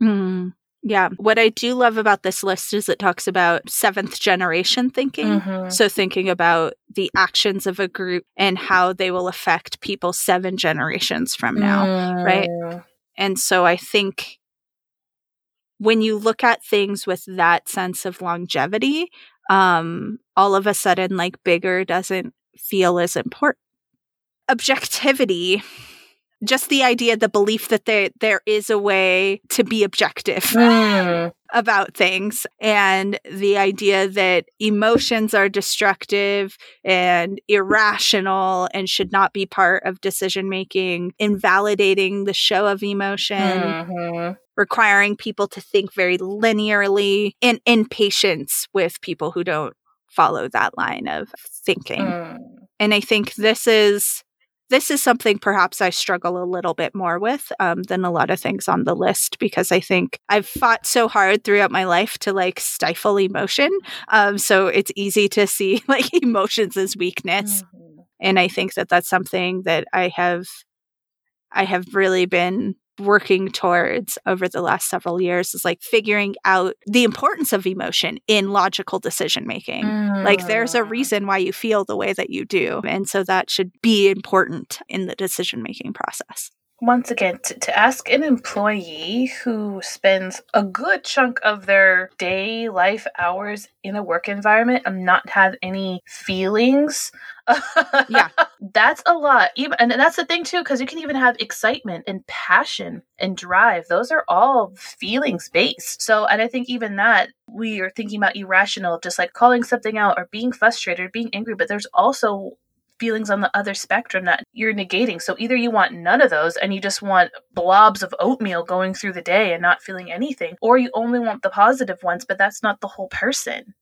Mm, yeah what i do love about this list is it talks about seventh generation thinking Mhm. So, thinking about the actions of a group and how they will affect people seven generations from now. right? Mm. And so I think when you look at things with that sense of longevity, um, all of a sudden, like bigger doesn't feel as important. Objectivity, just the idea, the belief that there there is a way to be objective Mm. about things, and the idea that emotions are destructive and irrational and should not be part of decision making, invalidating the show of emotion Mhm. requiring people to think very linearly and impatience with people who don't follow that line of thinking. Mm. And I think this is this is something perhaps I struggle a little bit more with um, than a lot of things on the list because I think I've fought so hard throughout my life to like stifle emotion. Um, so it's easy to see like emotions as weakness Mhm. and i think that that's something that i have i have really been working towards over the last several years is like figuring out the importance of emotion in logical decision making like there's a Mm. reason why you feel the way that you do and so that should be important in the decision making process once again, to, to ask an employee who spends a good chunk of their day, life hours in a work environment and not have any feelings. Yeah. that's a lot. Even and that's the thing too, because you can even have excitement and passion and drive. Those are all feelings based. So, and I think even that we are thinking about irrational, just like calling something out or being frustrated or being angry, but there's also feelings on the other spectrum that you're negating. So either you want none of those and you just want blobs of oatmeal going through the day and not feeling anything, or you only want the positive ones, but that's not the whole person.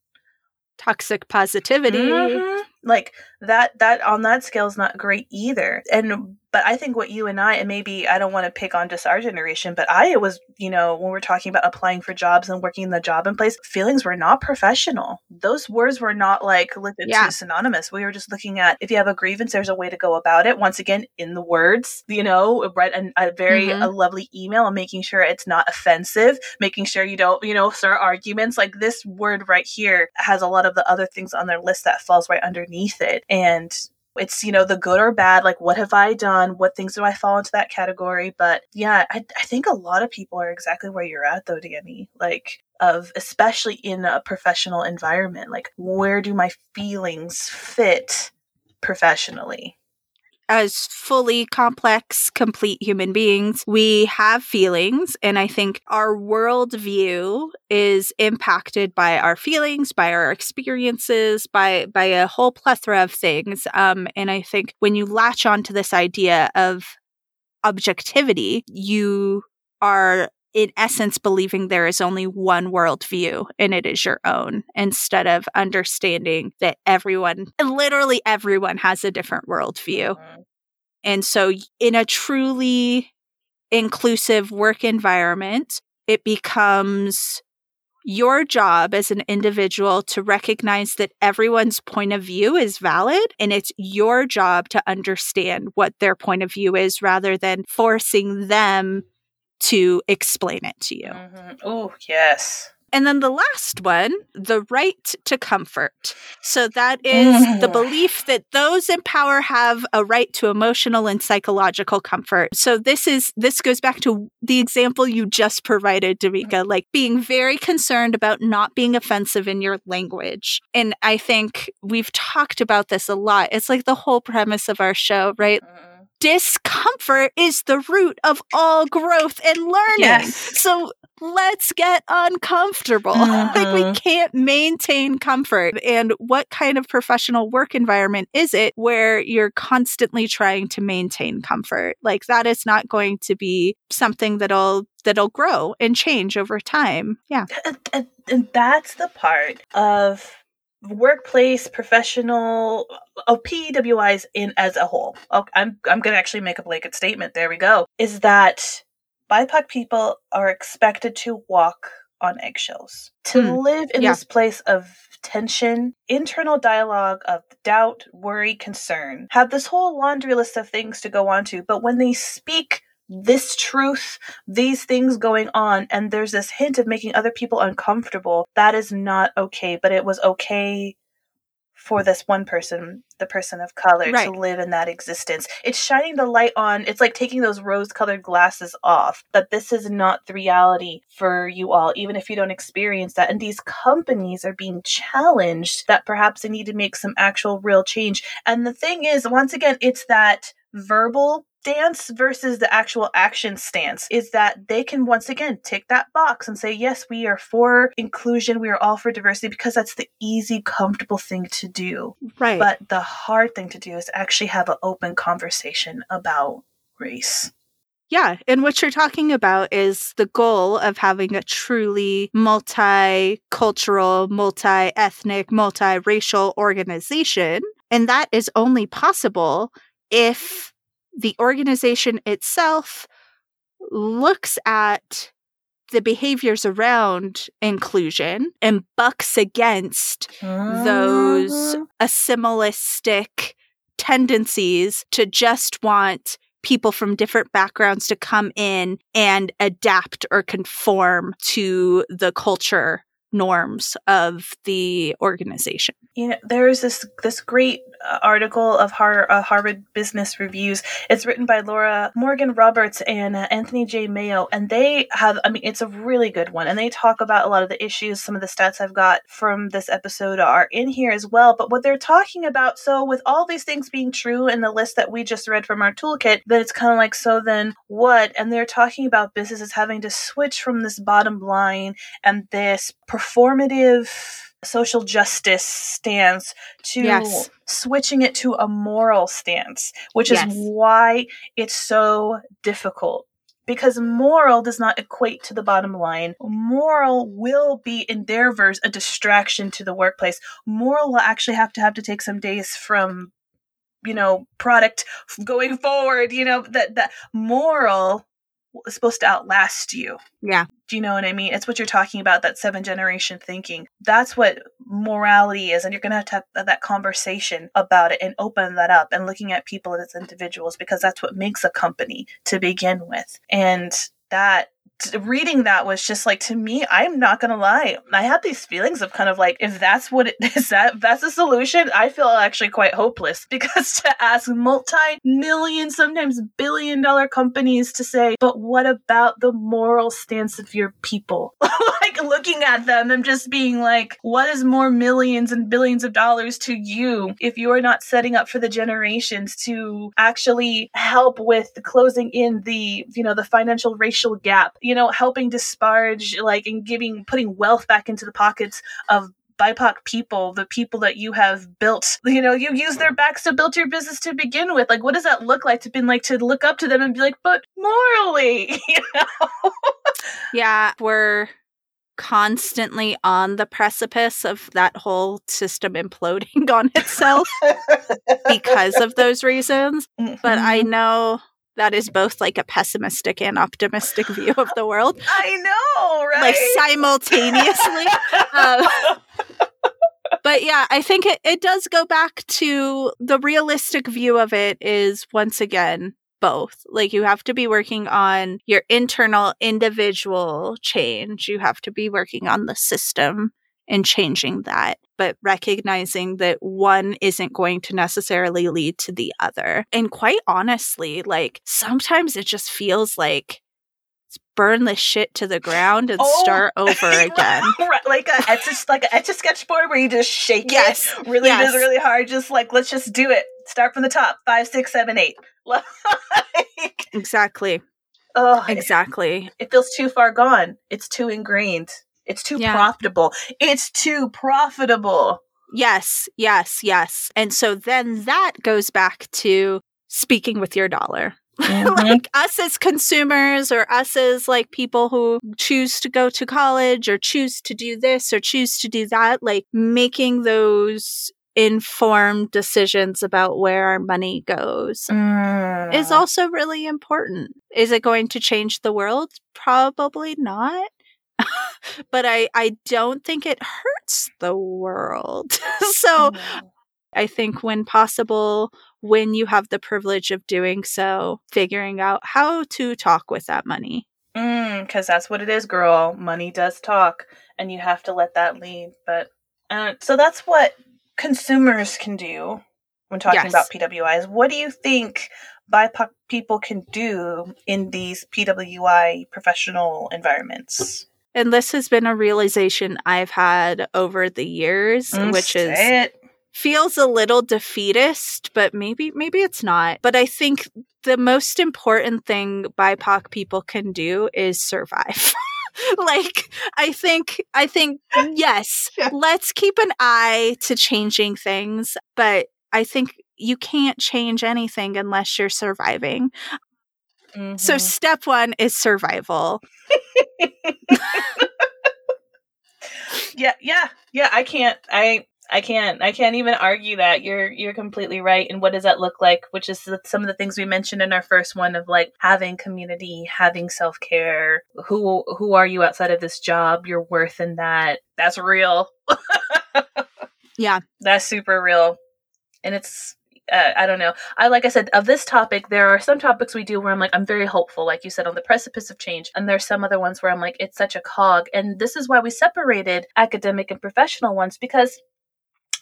Toxic positivity. Mhm. Like that that on that scale is not great either. And but I think what you and I and maybe I don't want to pick on just our generation, but I was, you know, when we're talking about applying for jobs and working the job in place, feelings were not professional. Those words were not like looked at Yeah. to synonymous. We were just looking at if you have a grievance, there's a way to go about it. Once again, in the words, you know, write an, a very Mhm. a lovely email and making sure it's not offensive, making sure you don't, you know, start arguments. Like this word right here has a lot of the other things on their list that falls right underneath it. And it's you know the good or bad like what have i done? What things do i fall into that category? But yeah i, I think a lot of people are exactly where you're at though danny like of especially in a professional environment like where do my feelings fit professionally as fully complex, complete human beings, we have feelings. And I think our worldview is impacted by our feelings, by our experiences, by, by a whole plethora of things. Um, and I think when you latch onto this idea of objectivity, you are in essence believing there is only one worldview and it is your own instead of understanding that everyone, literally everyone, has a different worldview. Mm. And so, in a truly inclusive work environment, it becomes your job as an individual to recognize that everyone's point of view is valid and it's your job to understand what their point of view is rather than forcing them to explain it to you. Mhm. oh yes And then the last one, the right to comfort. So that is the Mm. belief that those in power have a right to emotional and psychological comfort. So this is this goes back to the example you just provided, Davika, like being very concerned about not being offensive in your language. And I think we've talked about this a lot. It's like the whole premise of our show, right? Discomfort is the root of all growth and learning. Yes. So let's get uncomfortable. like we Mhm. can't maintain comfort. And what kind of professional work environment is it where you're constantly trying to maintain comfort? Like that is not going to be something that'll that'll grow and change over time. Yeah. and that's the part of workplace professional of PWIs in as a whole. Okay, I'm I'm gonna actually make a blanket statement. There we go. Is that BIPOC people are expected to walk on eggshells to Hmm, live in yeah. this place of tension, internal dialogue of doubt, worry, concern. Have this whole laundry list of things to go on to, but when they speak this truth, these things going on, and there's this hint of making other people uncomfortable, that is not okay. But it was okay for this one person, the person of color, Right. to live in that existence. It's shining the light on, it's like taking those rose colored glasses off, that this is not the reality for you all, even if you don't experience that. And these companies are being challenged that perhaps they need to make some actual real change. And the thing is, once again, it's that verbal dance versus the actual action stance is that they can once again tick that box and say yes we are for inclusion we are all for diversity because that's the easy comfortable thing to do Right. but the hard thing to do is actually have an open conversation about race Yeah, and what you're talking about is the goal of having a truly multicultural, multi ethnic, multiracial organization. And that is only possible if the organization itself looks at the behaviors around inclusion and bucks against those Mhm. assimilistic tendencies to just want people from different backgrounds to come in and adapt or conform to the culture norms of the organization. you know there's this this great uh, article of Har- uh, Harvard Business Reviews. It's written by Laura Morgan Roberts and uh, Anthony J. Mayo, and they have, I mean, it's a really good one. And they talk about a lot of the issues. Some of the stats I've got from this episode are in here as well. But what they're talking about, so with all these things being true in the list that we just read from our toolkit, that it's kind of like, so then what? And they're talking about businesses having to switch from this bottom line and this performative social justice stance to Yes. switching it to a moral stance, which Yes. is why it's so difficult. Because moral does not equate to the bottom line. Moral will be, in their verse, a distraction to the workplace. Moral will actually have to have to take some days from, you know, product going forward. You know that that moral supposed to outlast you. Yeah. Do you know what I mean? It's what you're talking about, that seven generation thinking. That's what morality is. And you're going to have to have that conversation about it and open that up and looking at people as individuals because that's what makes a company to begin with. And that reading that was just like to me i'm not gonna lie i had these feelings of kind of like if that's what it is that that's a solution i feel actually quite hopeless because to ask multi-million sometimes billion dollar companies to say but what about the moral stance of your people? Like looking at them and just being like what is more millions and billions of dollars to you if you're not setting up for the generations to actually help with closing in the you know the financial racial gap you know helping disparage like and giving putting wealth back into the pockets of BIPOC people, the people that you have built, you know, you use their backs to build your business to begin with. Like, what does that look like to been like to look up to them and be like, but morally, you know? Yeah, we're constantly on the precipice of that whole system imploding on itself because of those reasons. But I Mm-hmm. know that is both like a pessimistic and optimistic view of the world, I know, right? like simultaneously. Um, but yeah, I think it, it does go back to the realistic view of it is once again both. Like you have to be working on your internal individual change, you have to be working on the system and changing that, but recognizing that one isn't going to necessarily lead to the other. And quite honestly, like sometimes it just feels like burn this shit to the ground and Oh, start over again. right, like a etch a, like a etch a sketch board where you just shake Yes. it really yes. just really hard, just like let's just do it. Start from the top. Five, six, seven, eight. Like, Exactly. oh, it, Exactly. it feels too far gone. It's too ingrained. It's too Yeah. profitable. It's too profitable. Yes, yes, yes. And so then that goes back to speaking with your dollar. like us as consumers or us as like people who choose to go to college or choose to do this or choose to do that, like making those informed decisions about where our money goes Mm. is also really important. Is it going to change the world? Probably not. but I, I don't think it hurts the world. so No. I think when possible, when you have the privilege of doing so, figuring out how to talk with that money. Mm, because that's what it is, girl. Money does talk, and you have to let that lead. But uh, so that's what consumers can do when talking Yes. about PWIs. What do you think BIPOC people can do in these PWI professional environments? And this has been a realization I've had over the years, Mm, which is it. feels a little defeatist, but maybe maybe it's not. But I think the most important thing BIPOC people can do is survive. like I think I think yes, Yeah. let's keep an eye to changing things, but I think you can't change anything unless you're surviving. So Mhm. step 1 is survival. yeah, yeah, yeah. I can't. I. I can't. I can't even argue that you're you're completely right. And what does that look like? Which is some of the things we mentioned in our first one of like having community, having self care. Who who are you outside of this job? Your worth in that. That's real. Yeah. That's super real. And it's uh, I don't know. I like I said of this topic, there are some topics we do where I'm like I'm very hopeful, like you said, on the precipice of change, and there's some other ones where I'm like it's such a cog. And this is why we separated academic and professional ones because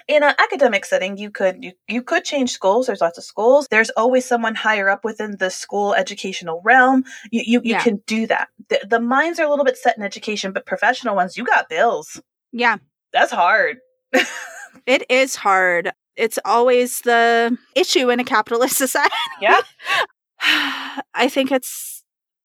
in an academic setting you could you, you could change schools there's lots of schools there's always someone higher up within the school educational realm you you, you Yeah. can do that the, the minds are a little bit set in education but professional ones you got bills Yeah, that's hard it is hard. It's always the issue in a capitalist society. yeah I think it's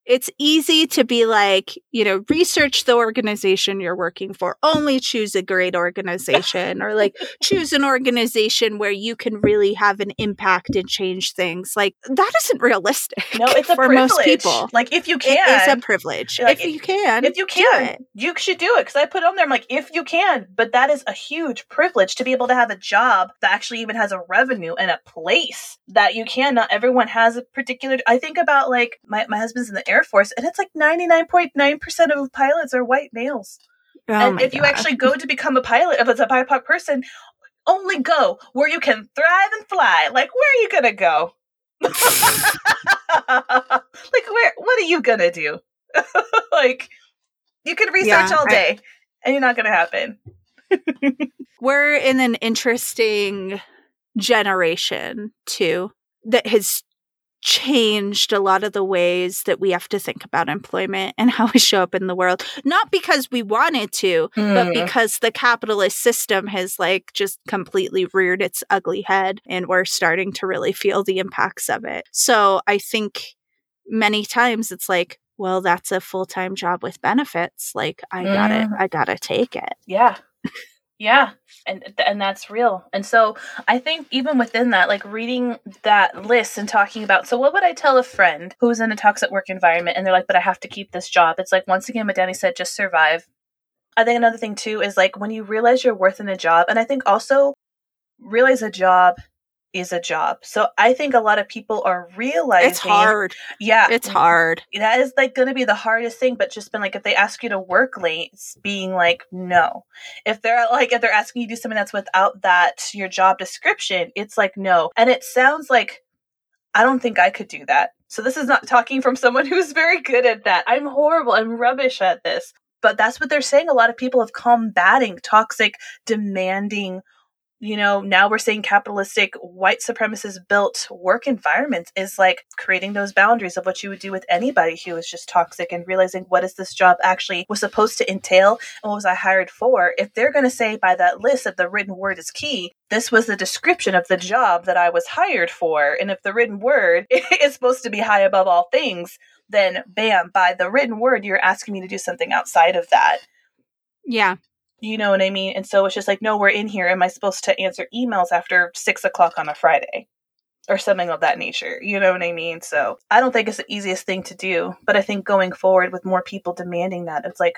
it's easy to be like, you know, research the organization you're working for. Only choose a great organization or like choose an organization where you can really have an impact and change things. Like that isn't realistic. no it's a for privilege most people. like if you can, It is a privilege. Like, if you can, if you can you should do it because i put on there i'm like if you can but that is a huge privilege to be able to have a job that actually even has a revenue and a place that you can not everyone has a particular i think about like my, my husband's in the air force and it's like 99.9% of pilots are white males. Oh and if you actually go to become a pilot if it's a bipoc person only go where you can thrive and fly. Like where are you gonna go? Like where what are you gonna do? Like you can research Yeah, all I- day and you're not gonna happen. We're in an interesting generation too that has changed a lot of the ways that we have to think about employment and how we show up in the world. Not because we wanted to but Mm. because the capitalist system has like just completely reared its ugly head and we're starting to really feel the impacts of it. So i think many times it's like well that's a full-time job with benefits. Like i got it i gotta take it. Yeah. Yeah. And and that's real. And so I think even within that, like reading that list and talking about so what would I tell a friend who's in a toxic work environment and they're like, but I have to keep this job? It's like once again what Danny said, just survive. I think another thing too is like when you realize your worth in a job, and I think also realize a job is a job. So I think a lot of people are realizing it's hard. Yeah. it's mm, hard. that is like going to be the hardest thing but just been like if they ask you to work late it's being like no. If they're like if they're asking you to do something that's without that your job description it's like no. And it sounds like i don't think i could do that. So this is not talking from someone who's very good at that. I'm horrible. I'm rubbish at this. But that's what they're saying. A lot of people have combating toxic demanding you know, now we're saying capitalistic, white supremacist built work environments is like creating those boundaries of what you would do with anybody who is just toxic and realizing what is this job actually was supposed to entail and what was I hired for. If they're going to say by that list that the written word is key, this was the description of the job that I was hired for. And if the written word is supposed to be high above all things, then bam, by the written word, you're asking me to do something outside of that. yeah You know what I mean? And so it's just like, no, we're in here. Am I supposed to answer emails after six o'clock on a Friday? Or something of that nature. You know what I mean? So I don't think it's the easiest thing to do. But I think going forward with more people demanding that, it's like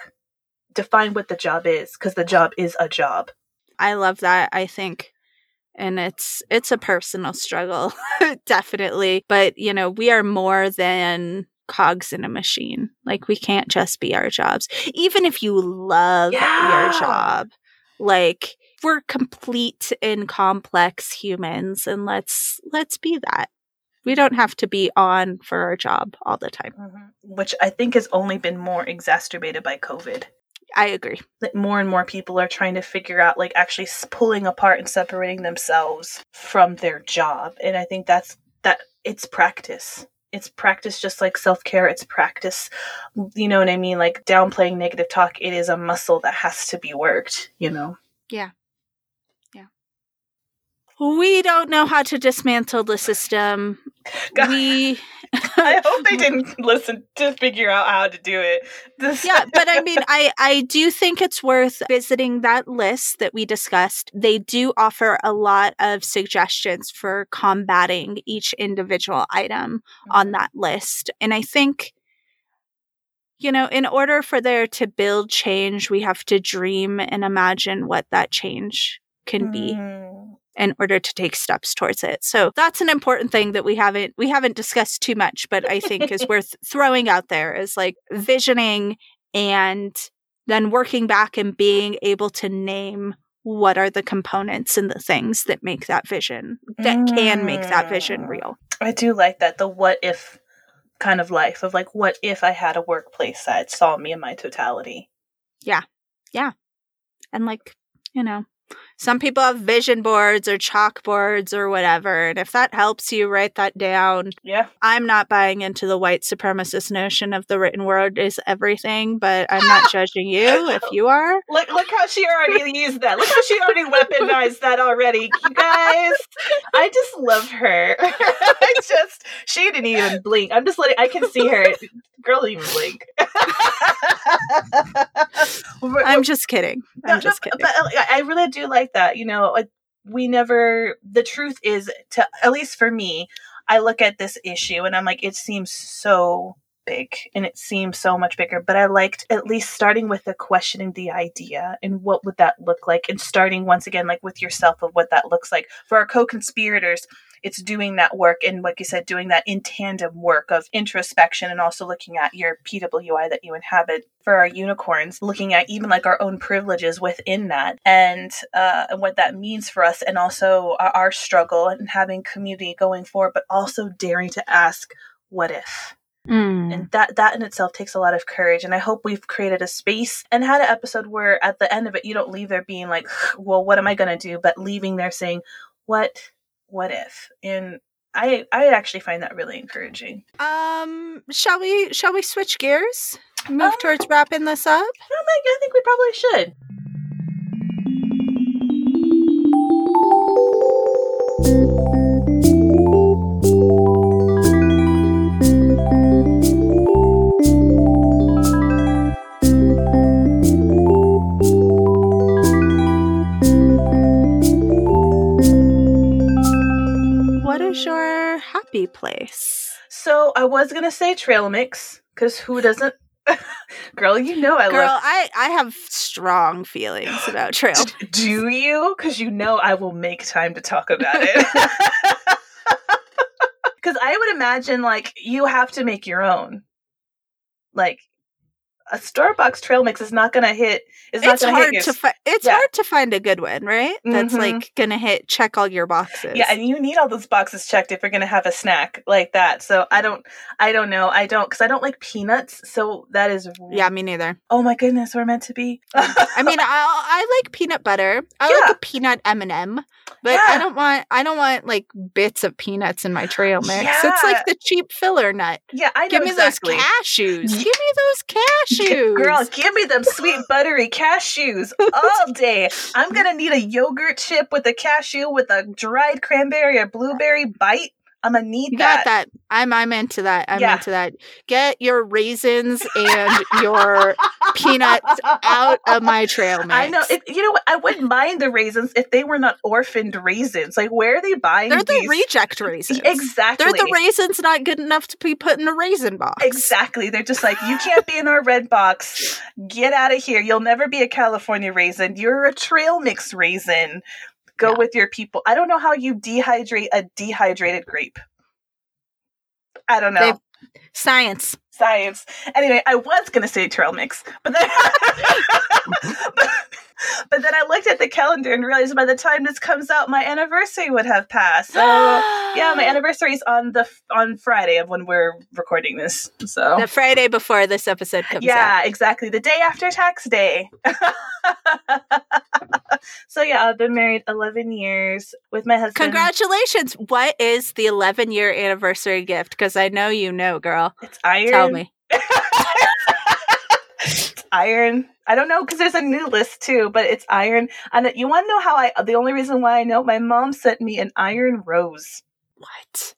define what the job is, because the job is a job. I love that. I think and it's it's a personal struggle definitely but you know we are more than cogs in a machine. Like we can't just be our jobs. Even if you love Yeah. your job like we're complete and complex humans and let's let's be that. We don't have to be on for our job all the time. Mm-hmm. Which I think has only been more exacerbated by COVID. i agree. That more and more people are trying to figure out like actually pulling apart and separating themselves from their job and i think that's that it's practice it's practice just like self-care it's practice you know what i mean? Like downplaying negative talk it is a muscle that has to be worked you know we don't know how to dismantle the system. God, we i hope they didn't listen to figure out how to do it. This- yeah but i mean i i do think it's worth visiting that list that we discussed. They do offer a lot of suggestions for combating each individual item on that list. And i think you know in order for there to build change we have to dream and imagine what that change can be. Mm. In order to take steps towards it. So that's an important thing that we haven't we haven't discussed too much, but I think is worth throwing out there is like visioning and then working back and being able to name what are the components and the things that make that vision that can make that vision Mm. real. I do like that the what if kind of life of like what if I had a workplace that saw me in my totality. Yeah. Yeah. And like, you know, Some people have vision boards or chalkboards or whatever. And if that helps you write that down, Yeah. I'm not buying into the white supremacist notion of the written word is everything, but I'm not judging you if you are. Look, look how she already used that. Look how she already weaponized that already. You guys, I just love her. I just, she didn't even blink. I'm just letting, I can see her. Girl didn't even blink. I'm just kidding. I'm just kidding. But uh, I really do like that. You know, like, we never, the truth is, to at least for me, I look at this issue and I'm like, it seems so big and it seems so much bigger. But I liked at least starting with the questioning the idea and what would that look like, and starting once again, like with yourself of what that looks like. For our co conspirators, it's doing that work and like you said doing that in tandem work of introspection and also looking at your pwi that you inhabit for our unicorns looking at even like our own privileges within that and uh, and what that means for us and also our, our struggle and having community going forward but also daring to ask what if Mm. and that that in itself takes a lot of courage and i hope we've created a space and had an episode where at the end of it you don't leave there being like well what am i going to do but leaving there saying what what if and i i actually find that really encouraging Um, shall we shall we switch gears? Move Um, towards wrapping this up? i think, I think we probably should What place? so i was going to say trail mix because who doesn't girl you know i Girl, love I I have strong feelings about trail. D- do you because you know i will make time to talk about it because i would imagine like you have to make your own like a starbucks trail mix is not gonna hit it's not It's hard to fi- it's Yeah. hard to find a good one, right? That's Mhm. like gonna hit check all your boxes. yeah and you need all those boxes checked if you're gonna have a snack like that so i don't i don't know i don't because i don't like peanuts so that is yeah, me neither. oh my goodness we're meant to be I mean, I I like peanut butter. I Yeah. like a peanut M and m but Yeah. I don't want I don't want like bits of peanuts in my trail mix. It's like the cheap filler nut. yeah i know Give me exactly. those cashews. Give me those cashews. Girl, give me them sweet buttery cashews all day. I'm gonna need a yogurt chip with a cashew with a dried cranberry or blueberry bite. I'm gonna need You that. got that. I'm I'm into that. I'm Yeah. into that. Get your raisins and your peanuts out of my trail mix. I know. It, you know what? I wouldn't mind the raisins if they were not orphaned raisins. Like, where are they buying They're the reject raisins. Exactly. They're the raisins not good enough to be put in a raisin box. Exactly. They're just like, you can't be in our red box. Get out of here. You'll never be a California raisin. You're a trail mix raisin. Go Yeah. with your people. I don't know how you dehydrate a dehydrated grape. I don't know. They've- Science. Science. Anyway, I was going to say trail mix, but then. but, but then I looked at the calendar and realized by the time this comes out, my anniversary would have passed. So yeah, my anniversary is on the on Friday of when we're recording this. So The Friday before this episode comes out. yeah, exactly. The day after tax day. so yeah, I've been married 11 years with my husband. Congratulations. What is the 11 year anniversary gift? Because I know you know, girl. It's iron. Tell me. it's iron. I don't know because there's a new list too, but it's iron. And you want to know how I? The only reason why I know, my mom sent me an iron rose. What?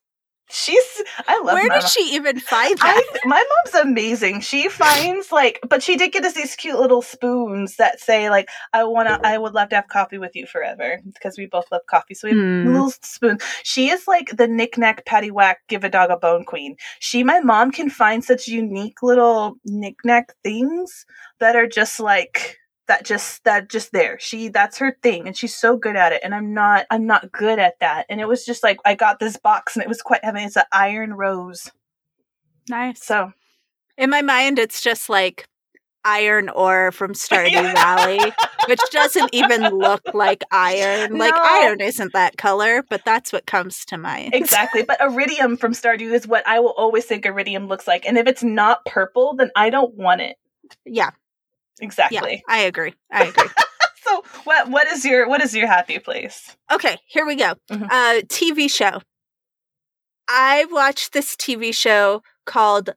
She's. I love. Where did mom. she even find that? I, my mom's amazing. She finds like, but she did get us these cute little spoons that say like, "I wanna, I would love to have coffee with you forever," because we both love coffee. So we have Hmm. little spoons. She is like the knick-knack, paddywhack, give a dog a bone queen. She, my mom, can find such unique little knick-knack things that are just like that just that just there she that's her thing and she's so good at it and i'm not i'm not good at that and it was just like i got this box and it was quite heavy it's an iron rose nice. so In my mind, it's just like iron ore from Stardew Yeah. Valley, which doesn't even look like iron. Like iron isn't that color, but that's what comes to mind. Exactly. But iridium from Stardew is what I will always think iridium looks like. And if it's not purple, then I don't want it. Yeah, yeah, Exactly. I agree. I agree. so what what is your what is your happy place? Okay, here we go. Mhm. Uh TV show. I watched this TV show called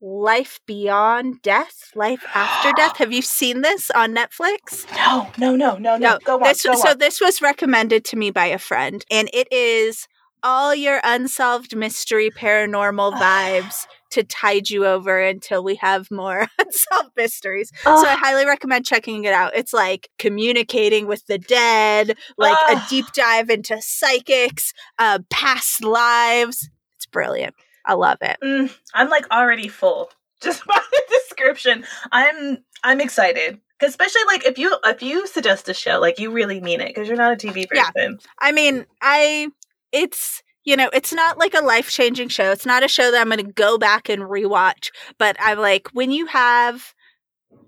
Life Beyond Death, Life After Death. Have you seen this on Netflix? No, no, no, no, no. No, go on. This, go so on. this was recommended to me by a friend, and it is all your unsolved mystery paranormal vibes to tide you over until we have more unsolved mysteries. So I highly recommend checking it out. It's like communicating with the dead, like a deep dive into psychics, uh, past lives. It's brilliant. I love it. Mm, I'm like already full just by the description. I'm I'm excited. Especially like if you if you suggest a show, like you really mean it because you're not a TV Yeah. person. I mean, I it's you know, it's not like a life changing show. It's not a show that I'm going to go back and rewatch. But I'm like, when you have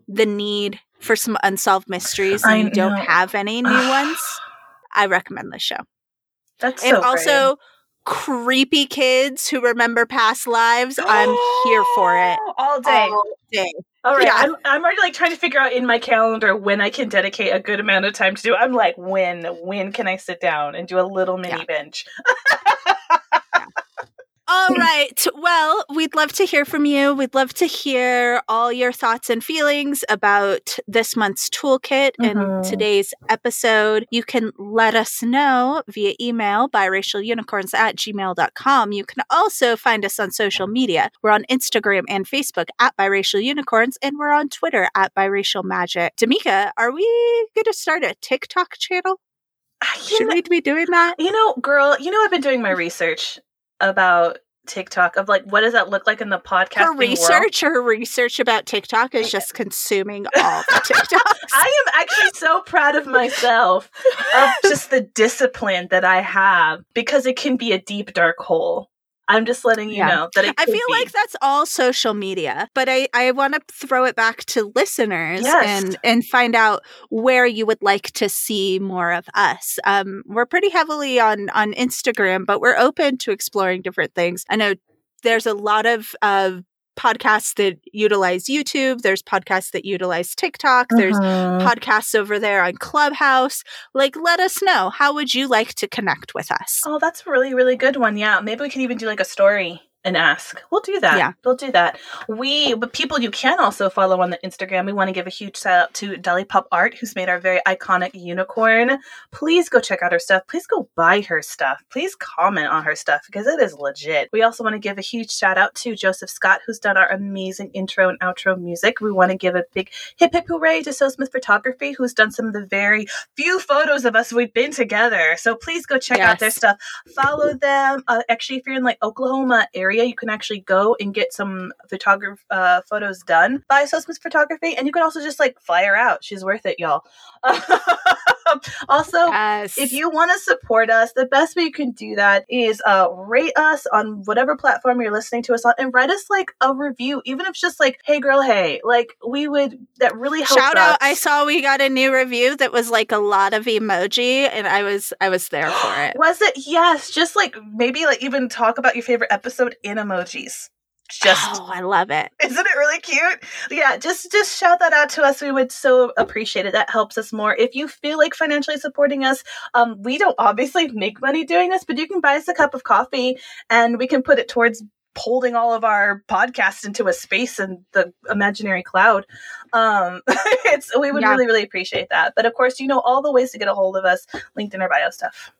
the need for some unsolved mysteries and I you don't have any new ones, I recommend this show. That's and so also, creepy kids who remember past lives. I'm here for it all day. all day. All right, Yeah. I'm, I'm already like trying to figure out in my calendar when I can dedicate a good amount of time to do. I'm like, when when can I sit down and do a little mini Yeah. binge? All right. Well, we'd love to hear from you. We'd love to hear all your thoughts and feelings about this month's toolkit and Mhm. today's episode. You can let us know via email biracialunicorns at gmail.com. You can also find us on social media. We're on Instagram and Facebook at biracial unicorns, and we're on Twitter at biracial magic. Damika, are we going to start a TikTok channel? You Should know, we be doing that? you know, girl, you know, I've been doing my research about TikTok of like what does that look like in the podcast Her research, her research about TikTok is just consuming all the TikToks. I am actually so proud of myself of just the discipline that I have because it can be a deep dark hole. I'm just letting you Yeah. know that it I feel be. like that's all social media, but I, I want to throw it back to listeners Yes. and and find out where you would like to see more of us. Um, we're pretty heavily on on Instagram, but we're open to exploring different things. I know there's a lot of uh, podcasts that utilize YouTube. There's podcasts that utilize TikTok. There's Mhm. podcasts over there on Clubhouse. Like, let us know how would you like to connect with us. Oh, that's a really, really good one. Yeah. Maybe we can even do like a story and ask. We'll do that. Yeah. We'll do that. We, but people you can also follow on the Instagram. We want to give a huge shout out to Deli Pop Art, who's made our very iconic unicorn. Please go check out her stuff. Please go buy her stuff. Please comment on her stuff because it is legit. We also want to give a huge shout out to Joseph Scott, who's done our amazing intro and outro music. We want to give a big hip hip hooray to So Smith Photography, who's done some of the very few photos of us we've been together. So please go check out their stuff. Follow them. Uh, actually, if you're in like Oklahoma area, you can actually go and get some photograph uh, photos done by So Smith Photography, and you can also just like fly her out. She's worth it, y'all. also, Yes. if you want to support us, the best way you can do that is uh, rate us on whatever platform you're listening to us on, and write us like a review, even if it's just like, "Hey, girl, hey," like we would. That really helps. Shout out! us. I saw we got a new review that was like a lot of emoji, and I was I was there for it. Was it? Yes. Just like maybe like even talk about your favorite episode in emojis. Just oh, I love it. isn't it really cute? Yeah, just just shout that out to us. We would so appreciate it. That helps us more. If you feel like financially supporting us, um, we don't obviously make money doing this, but you can buy us a cup of coffee and we can put it towards holding all of our podcasts into a space in the imaginary cloud. Um, it's we would Yeah. really really appreciate that. But of course, you know all the ways to get a hold of us linked in our bio stuff.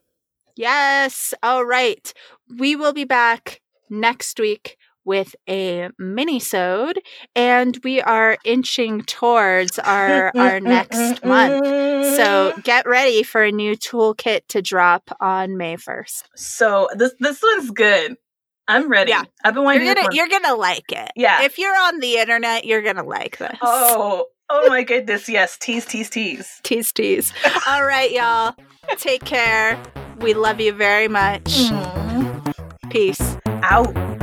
Yes. All right. We will be back next week with a mini-sode, and we are inching towards our our next month. So get ready for a new toolkit to drop on May first. So this this one's good. I'm ready. Yeah. I've been You're waiting. gonna for this you're gonna like it. Yeah. If you're on the internet, you're gonna like this. Oh, oh my goodness. Yes. Tease, tease, tease. Tease tease. All right, y'all. Take care. We love you very much. Mm. Peace. Out.